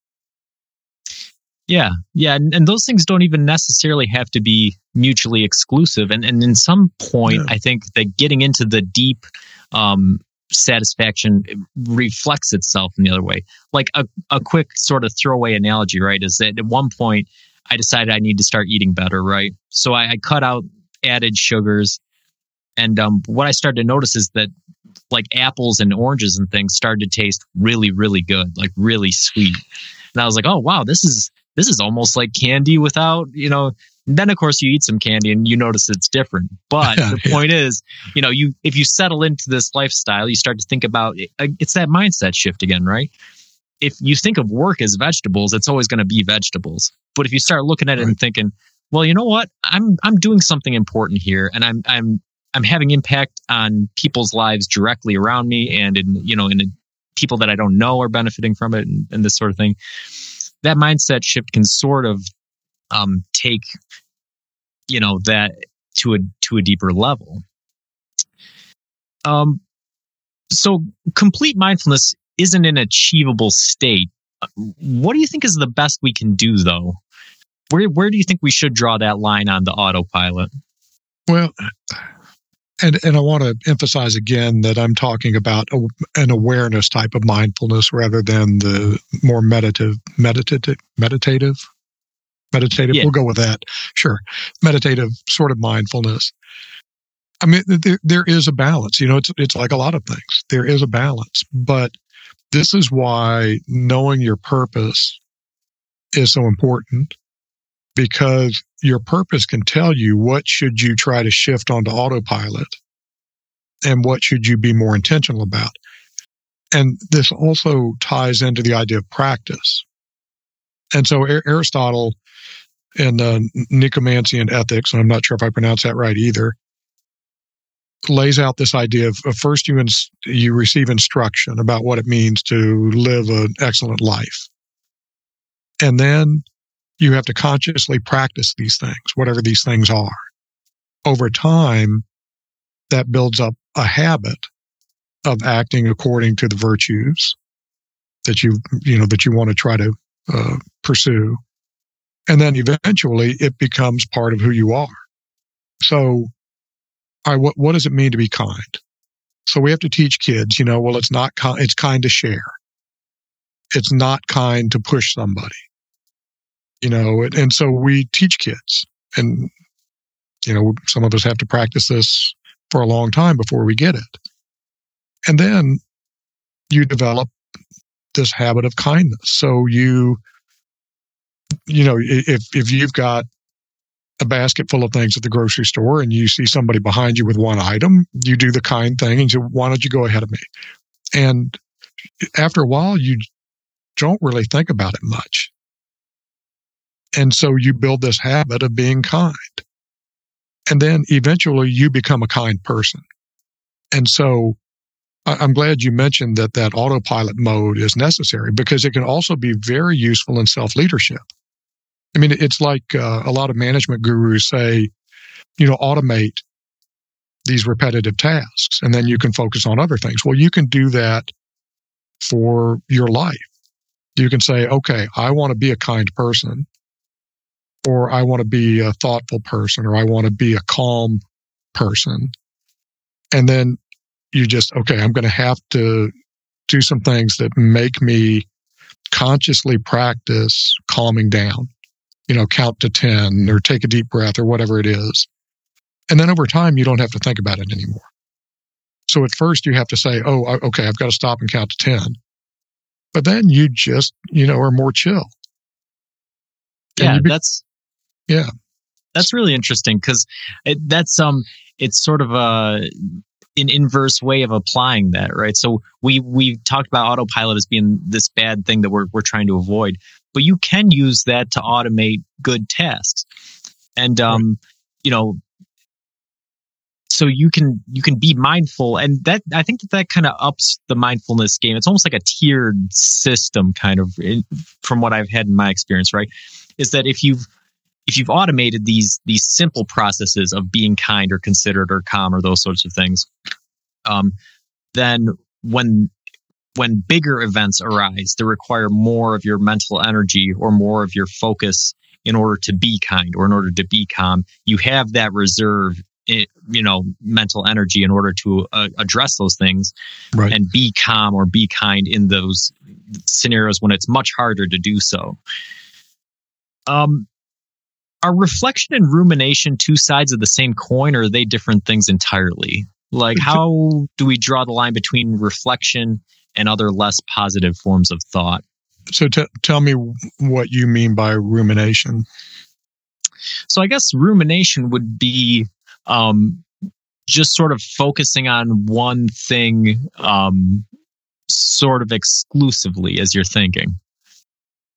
A: Yeah, yeah, and, and, those things don't even necessarily have to be mutually exclusive. And and in some point, yeah. I think that getting into the deep um, satisfaction reflects itself in the other way. Like a a quick sort of throwaway analogy, right? Is that at one point I decided I need to start eating better, right? So I, I cut out added sugars, and um, what I started to notice is that like apples and oranges and things started to taste really, really good, like really sweet. And I was like, oh wow, this is this is almost like candy without, you know, then of course you eat some candy and you notice it's different. But the point is, you know, you if you settle into this lifestyle, you start to think about it, uh, it's that mindset shift again, right? If you think of work as vegetables, it's always going to be vegetables. But if you start looking at it right. and thinking, well, you know what? I'm I'm doing something important here and I'm I'm I'm having impact on people's lives directly around me and in you know in a, people that I don't know are benefiting from it and, and this sort of thing that mindset shift can sort of um, take you know that to a to a deeper level. Um, so complete mindfulness isn't an achievable state. What do you think is the best we can do, though? Where where do you think we should draw that line on the autopilot?
B: Well, and and I want to emphasize again that I'm talking about a, an awareness type of mindfulness rather than the more meditative, meditative, meditative, meditative. Yeah. We'll go with that. Sure, meditative sort of mindfulness. I mean, there there is a balance. You know, it's it's like a lot of things. There is a balance, but this is why knowing your purpose is so important because your purpose can tell you what should you try to shift onto autopilot and what should you be more intentional about. And this also ties into the idea of practice. And so Aristotle in uh, the Nicomachean Ethics, and I'm not sure if I pronounce that right either, lays out this idea of, of first you ins- you receive instruction about what it means to live an excellent life. And then you have to consciously practice these things, whatever these things are. Over time, that builds up a habit of acting according to the virtues that you, you know, that you want to try to uh, pursue. And then eventually it becomes part of who you are. So, I, what, what does it mean to be kind? So we have to teach kids, you know, well, it's not kind, it's kind to share. It's not kind to push somebody you know, and, and so we teach kids and, you know, some of us have to practice this for a long time before we get it. And then you develop this habit of kindness. So you, you know, if, if you've got a basket full of things at the grocery store and you see somebody behind you with one item, you do the kind thing and you say, why don't you go ahead of me? And after a while, you don't really think about it much. And so you build this habit of being kind. And then eventually you become a kind person. And so I'm glad you mentioned that that autopilot mode is necessary because it can also be very useful in self leadership. I mean, it's like uh, a lot of management gurus say, you know, automate these repetitive tasks and then you can focus on other things. Well, you can do that for your life. You can say, okay, I want to be a kind person, or I want to be a thoughtful person, or I want to be a calm person. And then you just, okay, I'm going to have to do some things that make me consciously practice calming down, you know, count to 10 or take a deep breath or whatever it is. And then over time, you don't have to think about it anymore. So at first you have to say, oh, okay, I've got to stop and count to 10. But then you just, you know, are more chill.
A: yeah, be- that's,
B: yeah.
A: That's really interesting because that's, um, it's sort of a, an inverse way of applying that, right? So we we talked about autopilot as being this bad thing that we're we're trying to avoid, but you can use that to automate good tasks, and um, right. you know, so you can you can be mindful, and that I think that that kind of ups the mindfulness game. It's almost like a tiered system, kind of, in, from what I've had in my experience, right? Is that if you've if you've automated these these simple processes of being kind or considerate or calm or those sorts of things, um, then when when bigger events arise that require more of your mental energy or more of your focus in order to be kind or in order to be calm, you have that reserve eh, you know mental energy in order to uh, address those things
B: right.
A: and be calm or be kind in those scenarios when it's much harder to do so um are reflection and rumination two sides of the same coin or are they different things entirely? Like how do we draw the line between reflection and other less positive forms of thought?
B: So t- tell me what you mean by rumination.
A: So i guess rumination would be um, just sort of focusing on one thing um, sort of exclusively as you're thinking.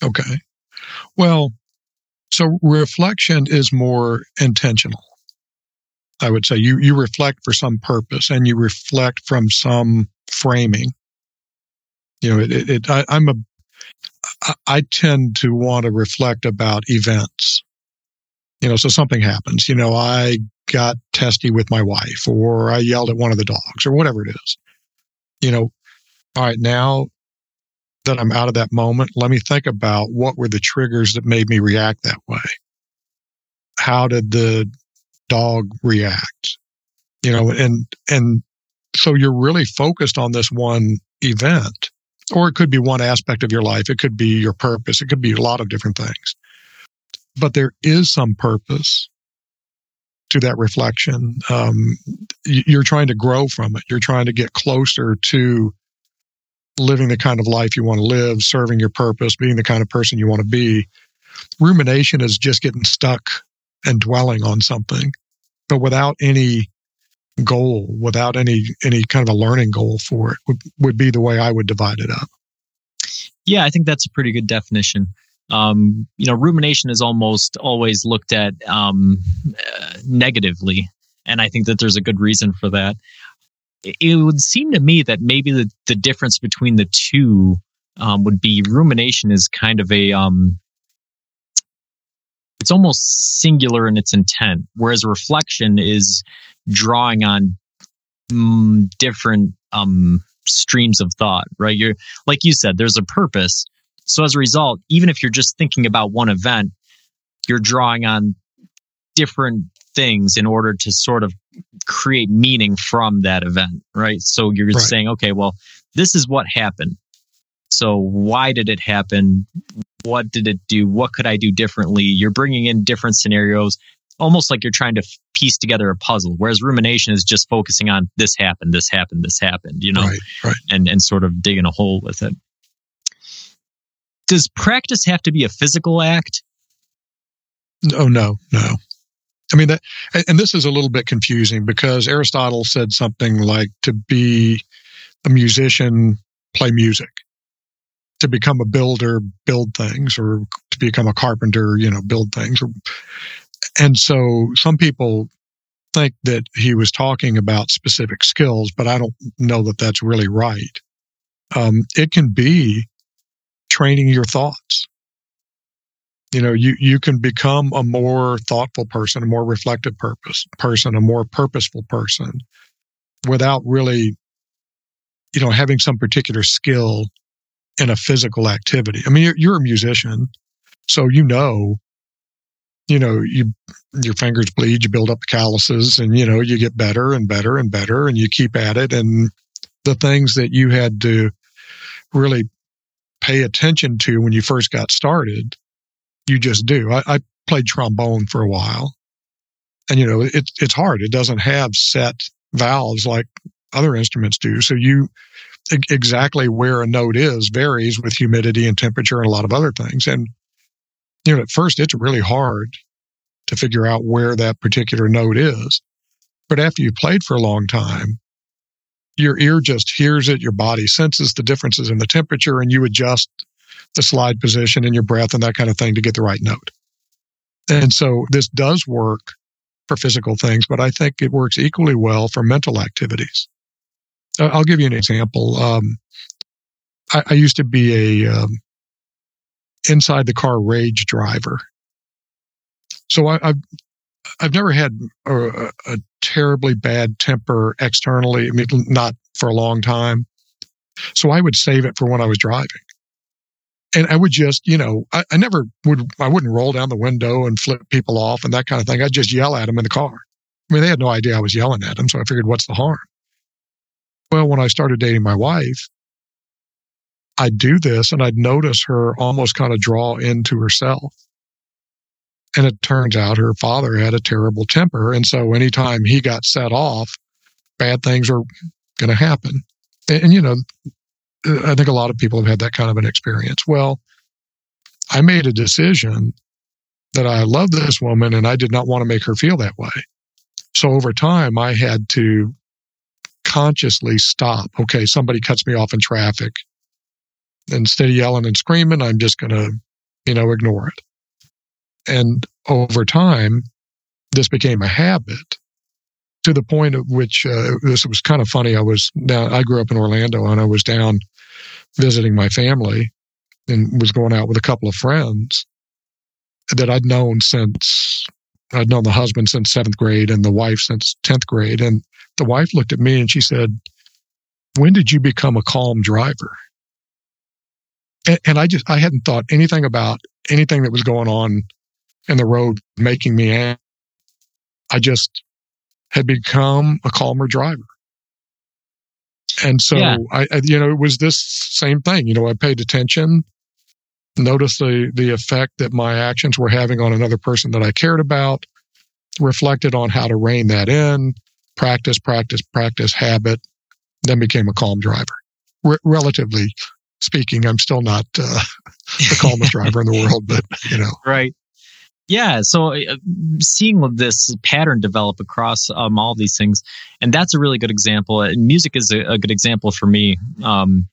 B: Okay. Well so reflection is more intentional. I would say you, you reflect for some purpose and you reflect from some framing. You know, it, it, it I, I'm a, I tend to want to reflect about events. You know, so something happens, you know, I got testy with my wife or I yelled at one of the dogs or whatever it is. You know, all right, now that I'm out of that moment, let me think about what were the triggers that made me react that way. How did the dog react? You know, and, and so you're really focused on this one event, or it could be one aspect of your life. It could be your purpose. It could be a lot of different things. But there is some purpose to that reflection. Um, you're trying to grow from it. You're trying to get closer to living the kind of life you want to live, serving your purpose, being the kind of person you want to be. Rumination is just getting stuck and dwelling on something, but without any goal, without any any kind of a learning goal for it would, would be the way I would divide it up.
A: Yeah, I think that's a pretty good definition. Um, you know, rumination is almost always looked at um, uh, negatively, and I think that there's a good reason for that it would seem to me that maybe the, the difference between the two um, would be rumination is kind of a um, it's almost singular in its intent, whereas reflection is drawing on mm, different um, streams of thought. Right? You're like you said, there's a purpose. So as a result, even if you're just thinking about one event, you're drawing on different things in order to sort of create meaning from that event, right? So you're right. saying, okay, well, this is what happened. So why did it happen? What did it do? What could I do differently? You're bringing in different scenarios, almost like you're trying to piece together a puzzle. Whereas rumination is just focusing on this happened, this happened, this happened, you know,
B: right, right.
A: and and sort of digging a hole with it. Does practice have to be a physical act?
B: Oh no, no. I mean, that, and this is a little bit confusing because Aristotle said something like to be a musician, play music, to become a builder, build things, or to become a carpenter, you know, build things. And so some people think that he was talking about specific skills, but I don't know that that's really right. Um, it can be training your thoughts you know you you can become a more thoughtful person a more reflective purpose person a more purposeful person without really you know having some particular skill in a physical activity. I mean, you're, you're a musician, so you know, you know, you your fingers bleed, you build up calluses, and you know, you get better and better and better, and you keep at it. And the things that you had to really pay attention to when you first got started, you just do. I, I played trombone for a while, and you know, it's it's hard. It doesn't have set valves like other instruments do. So you exactly where a note is varies with humidity and temperature and a lot of other things. And, you know, at first it's really hard to figure out where that particular note is. But after you've played for a long time, your ear just hears it, your body senses the differences in the temperature, and you adjust the slide position and your breath and that kind of thing to get the right note. And so this does work for physical things, but I think it works equally well for mental activities. I'll give you an example. Um, I, I, used to be a um, inside the car rage driver, so I, have I've never had a, a, terribly bad temper externally. I mean, not for a long time. So I would save it for when I was driving. And I would just, you know, I, I never would, I wouldn't roll down the window and flip people off and that kind of thing. I'd just yell at them in the car. I mean, they had no idea I was yelling at them. So I figured, what's the harm? Well, when I started dating my wife, I'd do this and I'd notice her almost kind of draw into herself. And it turns out her father had a terrible temper. And so anytime he got set off, bad things are going to happen. And, and, you know, I think a lot of people have had that kind of an experience. Well, I made a decision that I love this woman and I did not want to make her feel that way. So over time, I had to consciously stop. Okay, somebody cuts me off in traffic. Instead of yelling and screaming, I'm just going to, you know, ignore it. And over time, this became a habit to the point at which uh, this was kind of funny. I was down, I grew up in Orlando and I was down visiting my family and was going out with a couple of friends that I'd known since I'd known the husband since seventh grade and the wife since 10th grade. And the wife looked at me and she said, When did you become a calm driver? And, and I just, I hadn't thought anything about anything that was going on in the road making me angry. I just had become a calmer driver. And so yeah. I, I, you know, it was this same thing. You know, I paid attention, noticed the, the effect that my actions were having on another person that I cared about, reflected on how to rein that in, practice, practice, practice, habit, then became a calm driver. R- relatively speaking, I'm still not uh, the calmest driver in the world, but you know,
A: right. Yeah, so uh, seeing this pattern develop across um, all these things, and that's a really good example. And music is a, a good example for me, um,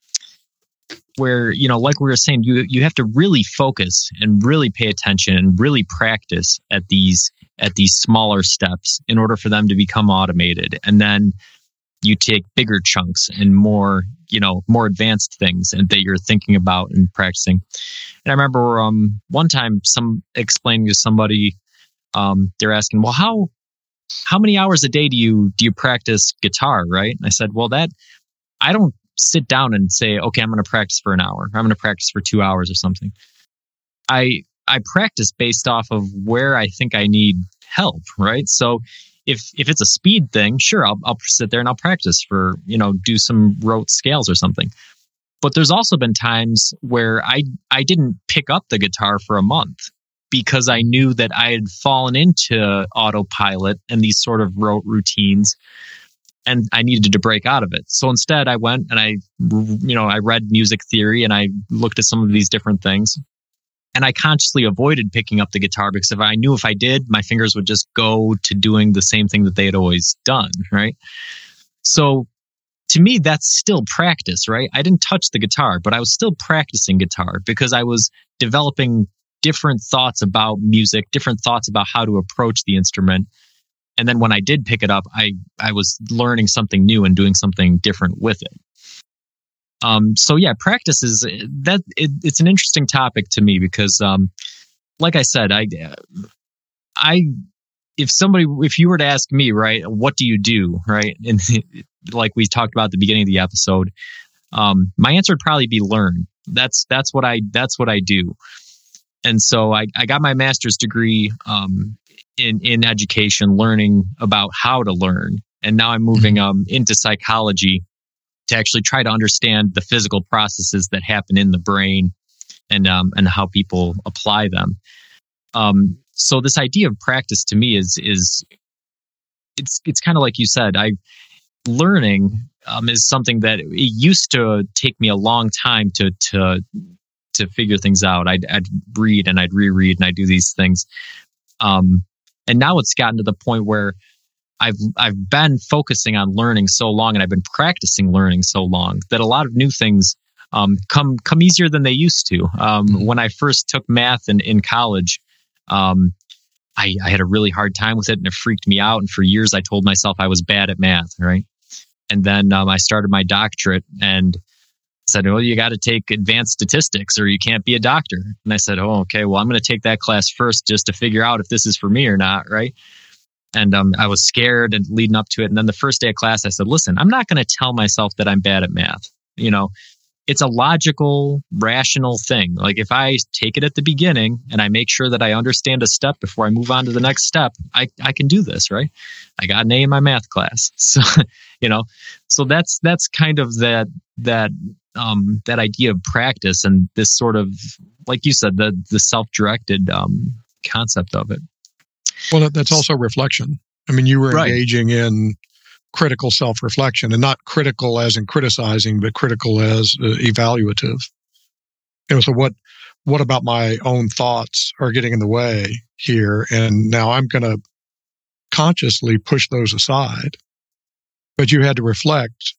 A: where you know, like we were saying, you you have to really focus and really pay attention and really practice at these at these smaller steps in order for them to become automated, and then you take bigger chunks and more you know more advanced things and that you're thinking about and practicing. And i remember um, one time some explaining to somebody um, they're asking well how how many hours a day do you do you practice guitar? Right? And i said well that i don't sit down and say okay i'm going to practice for an hour. I'm going to practice for two hours or something i i practice based off of where i think i need help right? So if if it's a speed thing, sure, I'll I'll sit there and I'll practice for you know do some rote scales or something. But there's also been times where I I didn't pick up the guitar for a month because I knew that I had fallen into autopilot and these sort of rote routines and I needed to break out of it. So instead I went and I you know I read music theory and I looked at some of these different things and I consciously avoided picking up the guitar because if I knew if I did, my fingers would just go to doing the same thing that they had always done. Right. So to me, that's still practice, right? I didn't touch the guitar, but I was still practicing guitar because I was developing different thoughts about music, different thoughts about how to approach the instrument. And then when I did pick it up, I, I was learning something new and doing something different with it. Um, so yeah, practice is that it, it's an interesting topic to me because, um, like I said, I, I, if somebody, if you were to ask me, right, what do you do, right, and like we talked about at the beginning of the episode, um, my answer would probably be learn That's that's what I that's what I do. And so I, I got my master's degree um, in in education, learning about how to learn, and now I'm moving mm-hmm. um, into psychology to actually try to understand the physical processes that happen in the brain and um, and how people apply them. Um, so this idea of practice to me is is it's it's kind of like you said. I learning um, is something that it used to take me a long time to to to figure things out. I'd, I'd read and I'd reread and I'd do these things. Um, and now it's gotten to the point where I've I've been focusing on learning so long and I've been practicing learning so long that a lot of new things um, come come easier than they used to. Um, mm-hmm. when I first took math in, in college, um, I, I, had a really hard time with it and it freaked me out. And for years, I told myself I was bad at math, right? And then um, I started my doctorate and said, "Well, you got to take advanced statistics or you can't be a doctor." And I said, "Oh, okay. Well, I'm going to take that class first just to figure out if this is for me or not, right?" And um, I was scared and leading up to it. And then the first day of class, I said, "Listen, I'm not going to tell myself that I'm bad at math. You know, it's a logical, rational thing. Like if I take it at the beginning and I make sure that I understand a step before I move on to the next step, I, I can do this, right? I got an A in my math class. So, you know, so that's, that's kind of that, that, um, that idea of practice and this sort of, like you said, the, the self-directed, um, concept of it.
B: Well, that's also reflection. I mean, you were right. engaging in critical self reflection and not critical as in criticizing, but critical as uh, evaluative. You know, so what, what about my own thoughts are getting in the way here? And now I'm going to consciously push those aside. But you had to reflect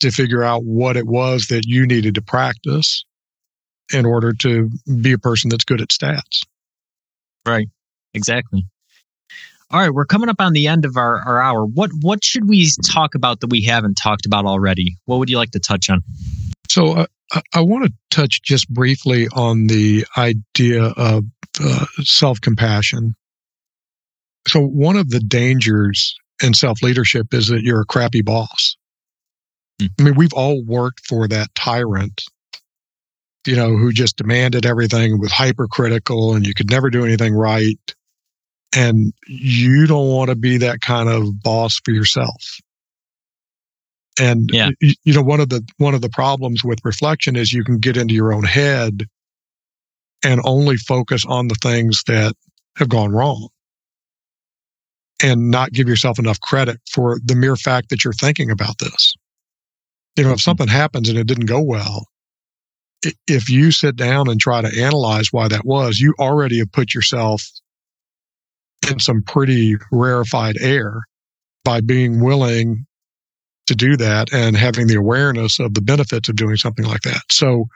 B: to figure out what it was that you needed to practice in order to be a person that's good at stats.
A: Right. Exactly. All right, we're coming up on the end of our, our hour. What what should we talk about that we haven't talked about already? What would you like to touch on?
B: So uh, I, I want to touch just briefly on the idea of uh, self compassion. So one of the dangers in self leadership is that you're a crappy boss. Mm. I mean, we've all worked for that tyrant, you know, who just demanded everything, was hypercritical, and you could never do anything right and you don't want to be that kind of boss for yourself. And yeah. you, know, one of the one of the problems with reflection is you can get into your own head and only focus on the things that have gone wrong and not give yourself enough credit for the mere fact that you're thinking about this. You know, if mm-hmm. something happens and it didn't go well, if you sit down and try to analyze why that was, you already have put yourself in some pretty rarefied air by being willing to do that and having the awareness of the benefits of doing something like that. So,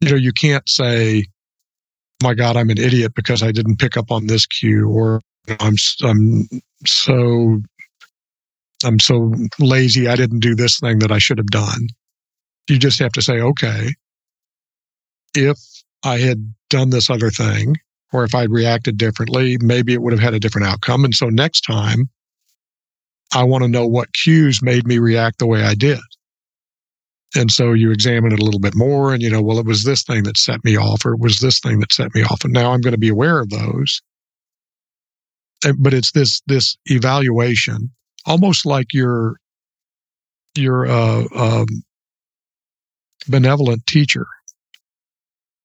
B: you know, you can't say, my God, I'm an idiot because I didn't pick up on this cue or I'm, I'm so, I'm so lazy. I didn't do this thing that I should have done. You just have to say, okay, if I had done this other thing or if I'd reacted differently, maybe it would have had a different outcome. And so next time, I want to know what cues made me react the way I did. And so you examine it a little bit more and you know, well, it was this thing that set me off or it was this thing that set me off. And now I'm going to be aware of those. But it's this, this evaluation, almost like your, your, uh, um, benevolent teacher.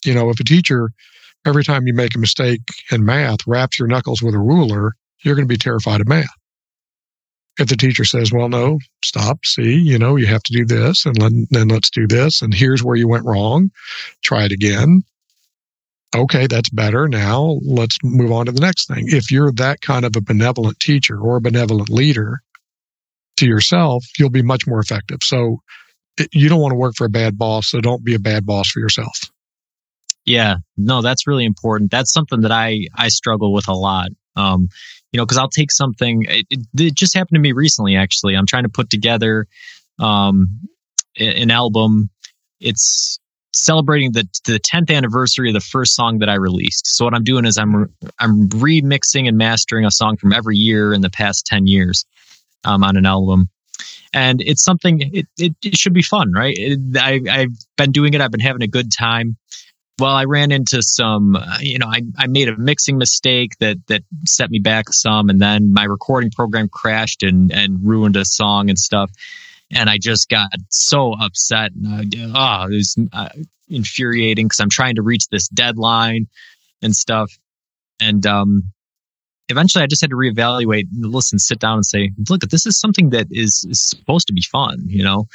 B: You know, if a teacher every time you make a mistake in math, wraps your knuckles with a ruler, you're going to be terrified of math. If the teacher says, well, no, stop, see, you know, you have to do this and then let's do this. And here's where you went wrong. Try it again. Okay, that's better. Now let's move on to the next thing. If you're that kind of a benevolent teacher or a benevolent leader to yourself, you'll be much more effective. So you don't want to work for a bad boss. So don't be a bad boss for yourself.
A: Yeah, no, that's really important. That's something that I I struggle with a lot. Um, you know, because I'll take something. It, it, it, just happened to me recently. Actually, I'm trying to put together um, an album. It's celebrating the the 10th anniversary of the first song that I released. So what I'm doing is I'm I'm remixing and mastering a song from every year in the past 10 years um, on an album. and it's something it, it, it should be fun, right? It, I, I've been doing it. I've been having a good time. Well, I ran into some, uh, you know, I, I made a mixing mistake that that set me back some, and then my recording program crashed and and ruined a song and stuff. And I just got so upset. And, uh, oh, it was uh, infuriating because I'm trying to reach this deadline and stuff. And um, eventually I just had to reevaluate, listen, sit down and say, look, this is something that is, is supposed to be fun, you know?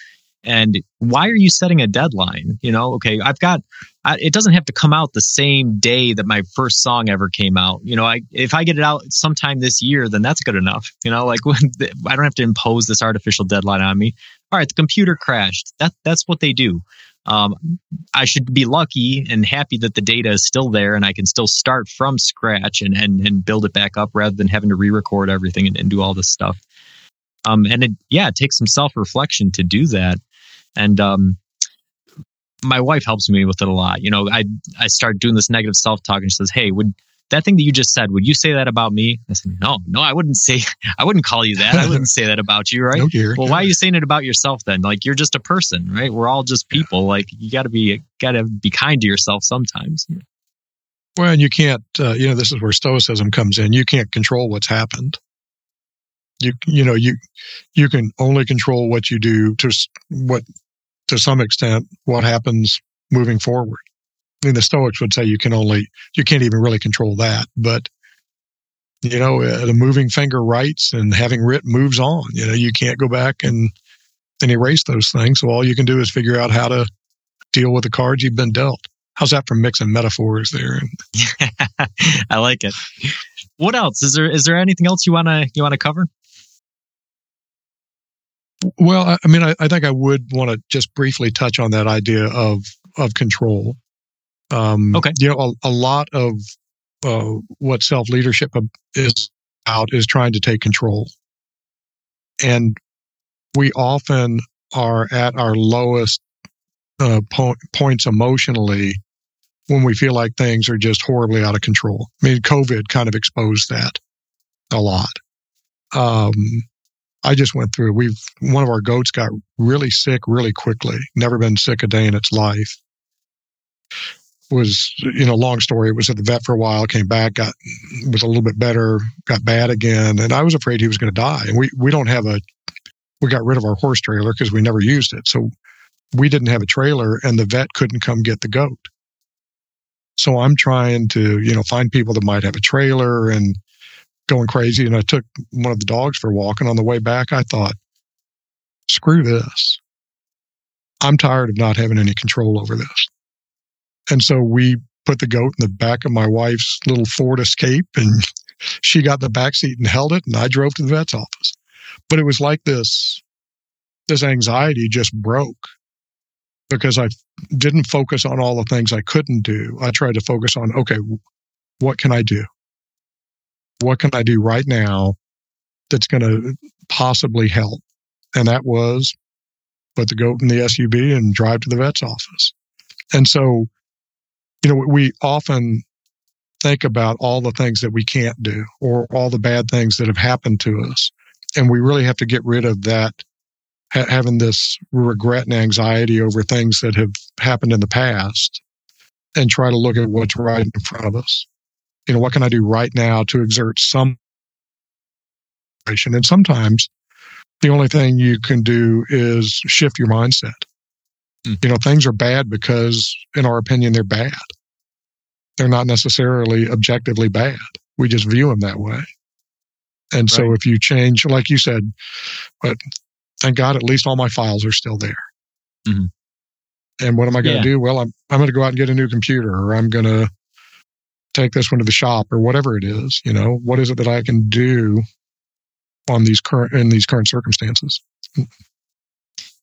A: And why are you setting a deadline? You know, okay, I've got, I, it doesn't have to come out the same day that my first song ever came out. You know, I, if I get it out sometime this year, then that's good enough. You know, like when the, I don't have to impose this artificial deadline on me. All right, the computer crashed. That, that's what they do um, I should be lucky and happy that the data is still there and I can still start from scratch and, and, and build it back up rather than having to re-record everything and, and do all this stuff. Um, and it, yeah, it takes some self-reflection to do that. And, um, my wife helps me with it a lot. You know, I, I start doing this negative self-talk and she says, Hey, would, that thing that you just said, would you say that about me? I said, no, no, I wouldn't say, I wouldn't call you that. I wouldn't say that about you, right?
B: No,
A: well, why are you saying it about yourself then? Like you're just a person, right? We're all just people. Like you got to be, got to be kind to yourself sometimes.
B: Well, and you can't, uh, you know, this is where stoicism comes in. You can't control what's happened. You, you know, you, you can only control what you do to what, to some extent, what happens moving forward. I mean, the Stoics would say you can only, you can't even really control that. But, you know, uh, the moving finger writes and having writ moves on. You know, you can't go back and, and erase those things. So all you can do is figure out how to deal with the cards you've been dealt. How's that for mixing metaphors there?
A: I like it. What else? Is there is there anything else you wanna you wanna cover?
B: Well, I mean, I, I think I would want to just briefly touch on that idea of of control. Um, okay. You know, a, a lot of uh, what self leadership is about is trying to take control. And we often are at our lowest uh, po- points emotionally when we feel like things are just horribly out of control. I mean, COVID kind of exposed that a lot. Um, I just went through. We've one of our goats got really sick really quickly. Never been sick a day in its life was, you know, long story. It was at the vet for a while, came back, got was a little bit better, got bad again, and I was afraid he was going to die. And we we don't have a we got rid of our horse trailer because we never used it, so we didn't have a trailer, and the vet couldn't come get the goat. So I'm trying to, you know, find people that might have a trailer and going crazy. And I took one of the dogs for a walk, and on the way back, I thought, screw this. I'm tired of not having any control over this. And so we put the goat in the back of my wife's little Ford Escape and she got in the back seat and held it and I drove to the vet's office. But it was like this this anxiety just broke because I didn't focus on all the things I couldn't do. I tried to focus on okay, what can I do? What can I do right now that's going to possibly help? And that was put the goat in the SUV and drive to the vet's office. And so you know, we often think about all the things that we can't do or all the bad things that have happened to us. And we really have to get rid of that, ha- having this regret and anxiety over things that have happened in the past and try to look at what's right in front of us. You know, what can I do right now to exert some and sometimes the only thing you can do is shift your mindset. Mm. You know, things are bad because, in our opinion, they're bad. They're not necessarily objectively bad. We just view them that way. And right. so if you change, like you said, but thank God, at least all my files are still there. Mm-hmm. And what am I going to yeah. do? Well, I'm, I'm going to go out and get a new computer or I'm going to take this one to the shop or whatever it is. You know, what is it that I can do on these current, in these current circumstances?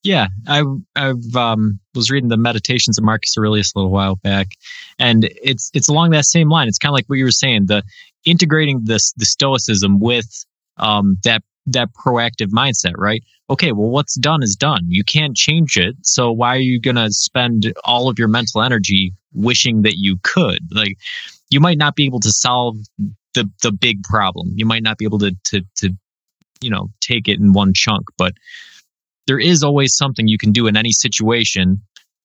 A: Yeah, I I've um, was reading the Meditations of Marcus Aurelius a little while back, and it's it's along that same line. It's kind of like what you were saying, the integrating this the Stoicism with um, that that proactive mindset, right? Okay, well, what's done is done. You can't change it, so why are you gonna spend all of your mental energy wishing that you could? Like, you might not be able to solve the the big problem. You might not be able to to to you know take it in one chunk but there is always something you can do in any situation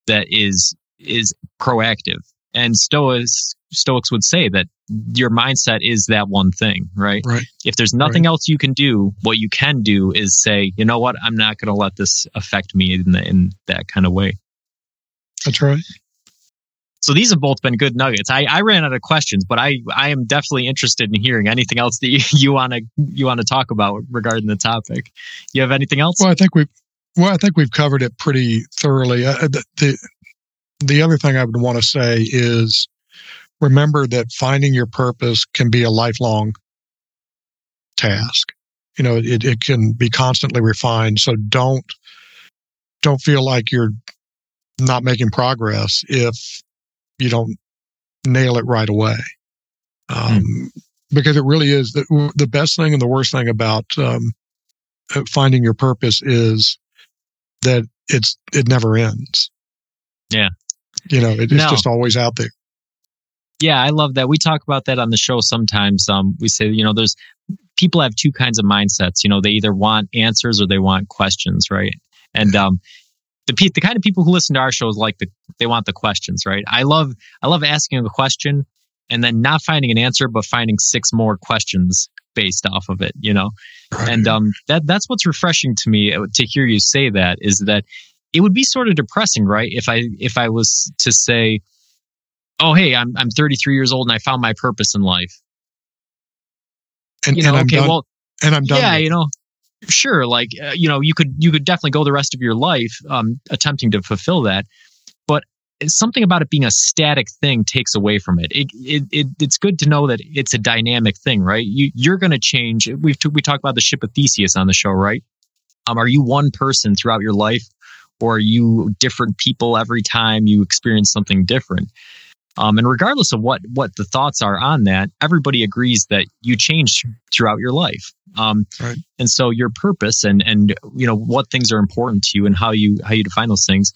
A: that is is proactive. And stoics stoics would say that your mindset is that one thing right?
B: Right.
A: If there's nothing
B: Right.
A: else you can do what you can do is say you know what? I'm not going to let this affect me in, the, in that kind of way.
B: That's right
A: so these have both been good nuggets. I, I ran out of questions, but I, I am definitely interested in hearing anything else that you want to you want to talk about regarding the topic. You have anything else?
B: Well, I think we've well, I think we've covered it pretty thoroughly. Uh, the, the the other thing I would want to say is remember that finding your purpose can be a lifelong task. You know, it, it can be constantly refined. So don't don't feel like you're not making progress if you don't nail it right away. Um, Because it really is the, the best thing and the worst thing about um, uh, finding your purpose is that it's it never ends.
A: Yeah.
B: You know, it, it's
A: No.
B: just always out there.
A: Yeah, I love that. We talk about that on the show sometimes. Um, we say, you know, there's people have two kinds of mindsets. You know, they either want answers or they want questions, right? And um, the pe- the kind of people who listen to our shows like the they want the questions, right? I love I love asking a question and then not finding an answer, but finding six more questions based off of it. You know, and um, that that's what's refreshing to me uh, to hear you say that is that it would be sort of depressing, right? If I if I was to say, "Oh, hey, I'm I'm 33 years old and I found my purpose in life,"
B: and,
A: you
B: and
A: know,
B: I'm
A: okay,
B: done.
A: well,
B: and I'm done.
A: yeah, you know, sure, like uh, you know, you could you could definitely go the rest of your life um, attempting to fulfill that, but something about it being a static thing takes away from it. It, it, it it's good to know that it's a dynamic thing, right? You you're going to change. We've t- we talked about the ship of Theseus on the show, right? Um, are you one person throughout your life, or are you different people every time you experience something different? Um, and regardless of what what the thoughts are on that, everybody agrees that you change throughout your life. Um,
B: Right.
A: And so your purpose and and you know what things are important to you and how you how you define those things,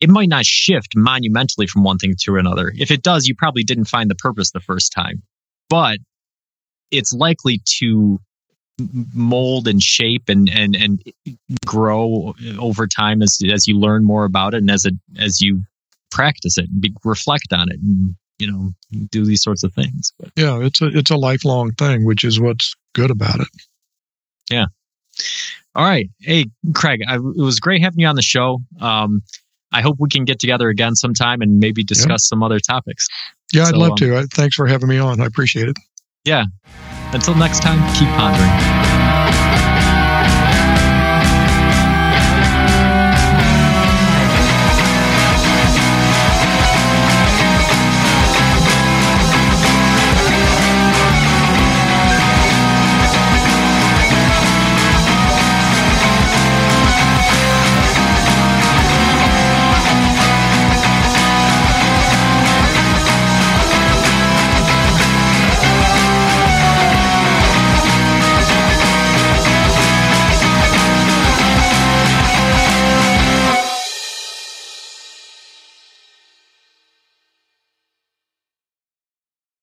A: it might not shift monumentally from one thing to another. If it does, you probably didn't find the purpose the first time, but it's likely to mold and shape and and and grow over time as as you learn more about it and as it as you practice it and be, reflect on it and you know do these sorts of things but
B: Yeah, it's a it's a lifelong thing, which is what's good about it. Yeah.
A: All right hey craig I, it was great having you on the show um i hope we can get together again sometime and maybe discuss some other topics
B: Yeah, I'd love
A: um,
B: to. Thanks for having me on. I appreciate it. Yeah.
A: Until next time keep pondering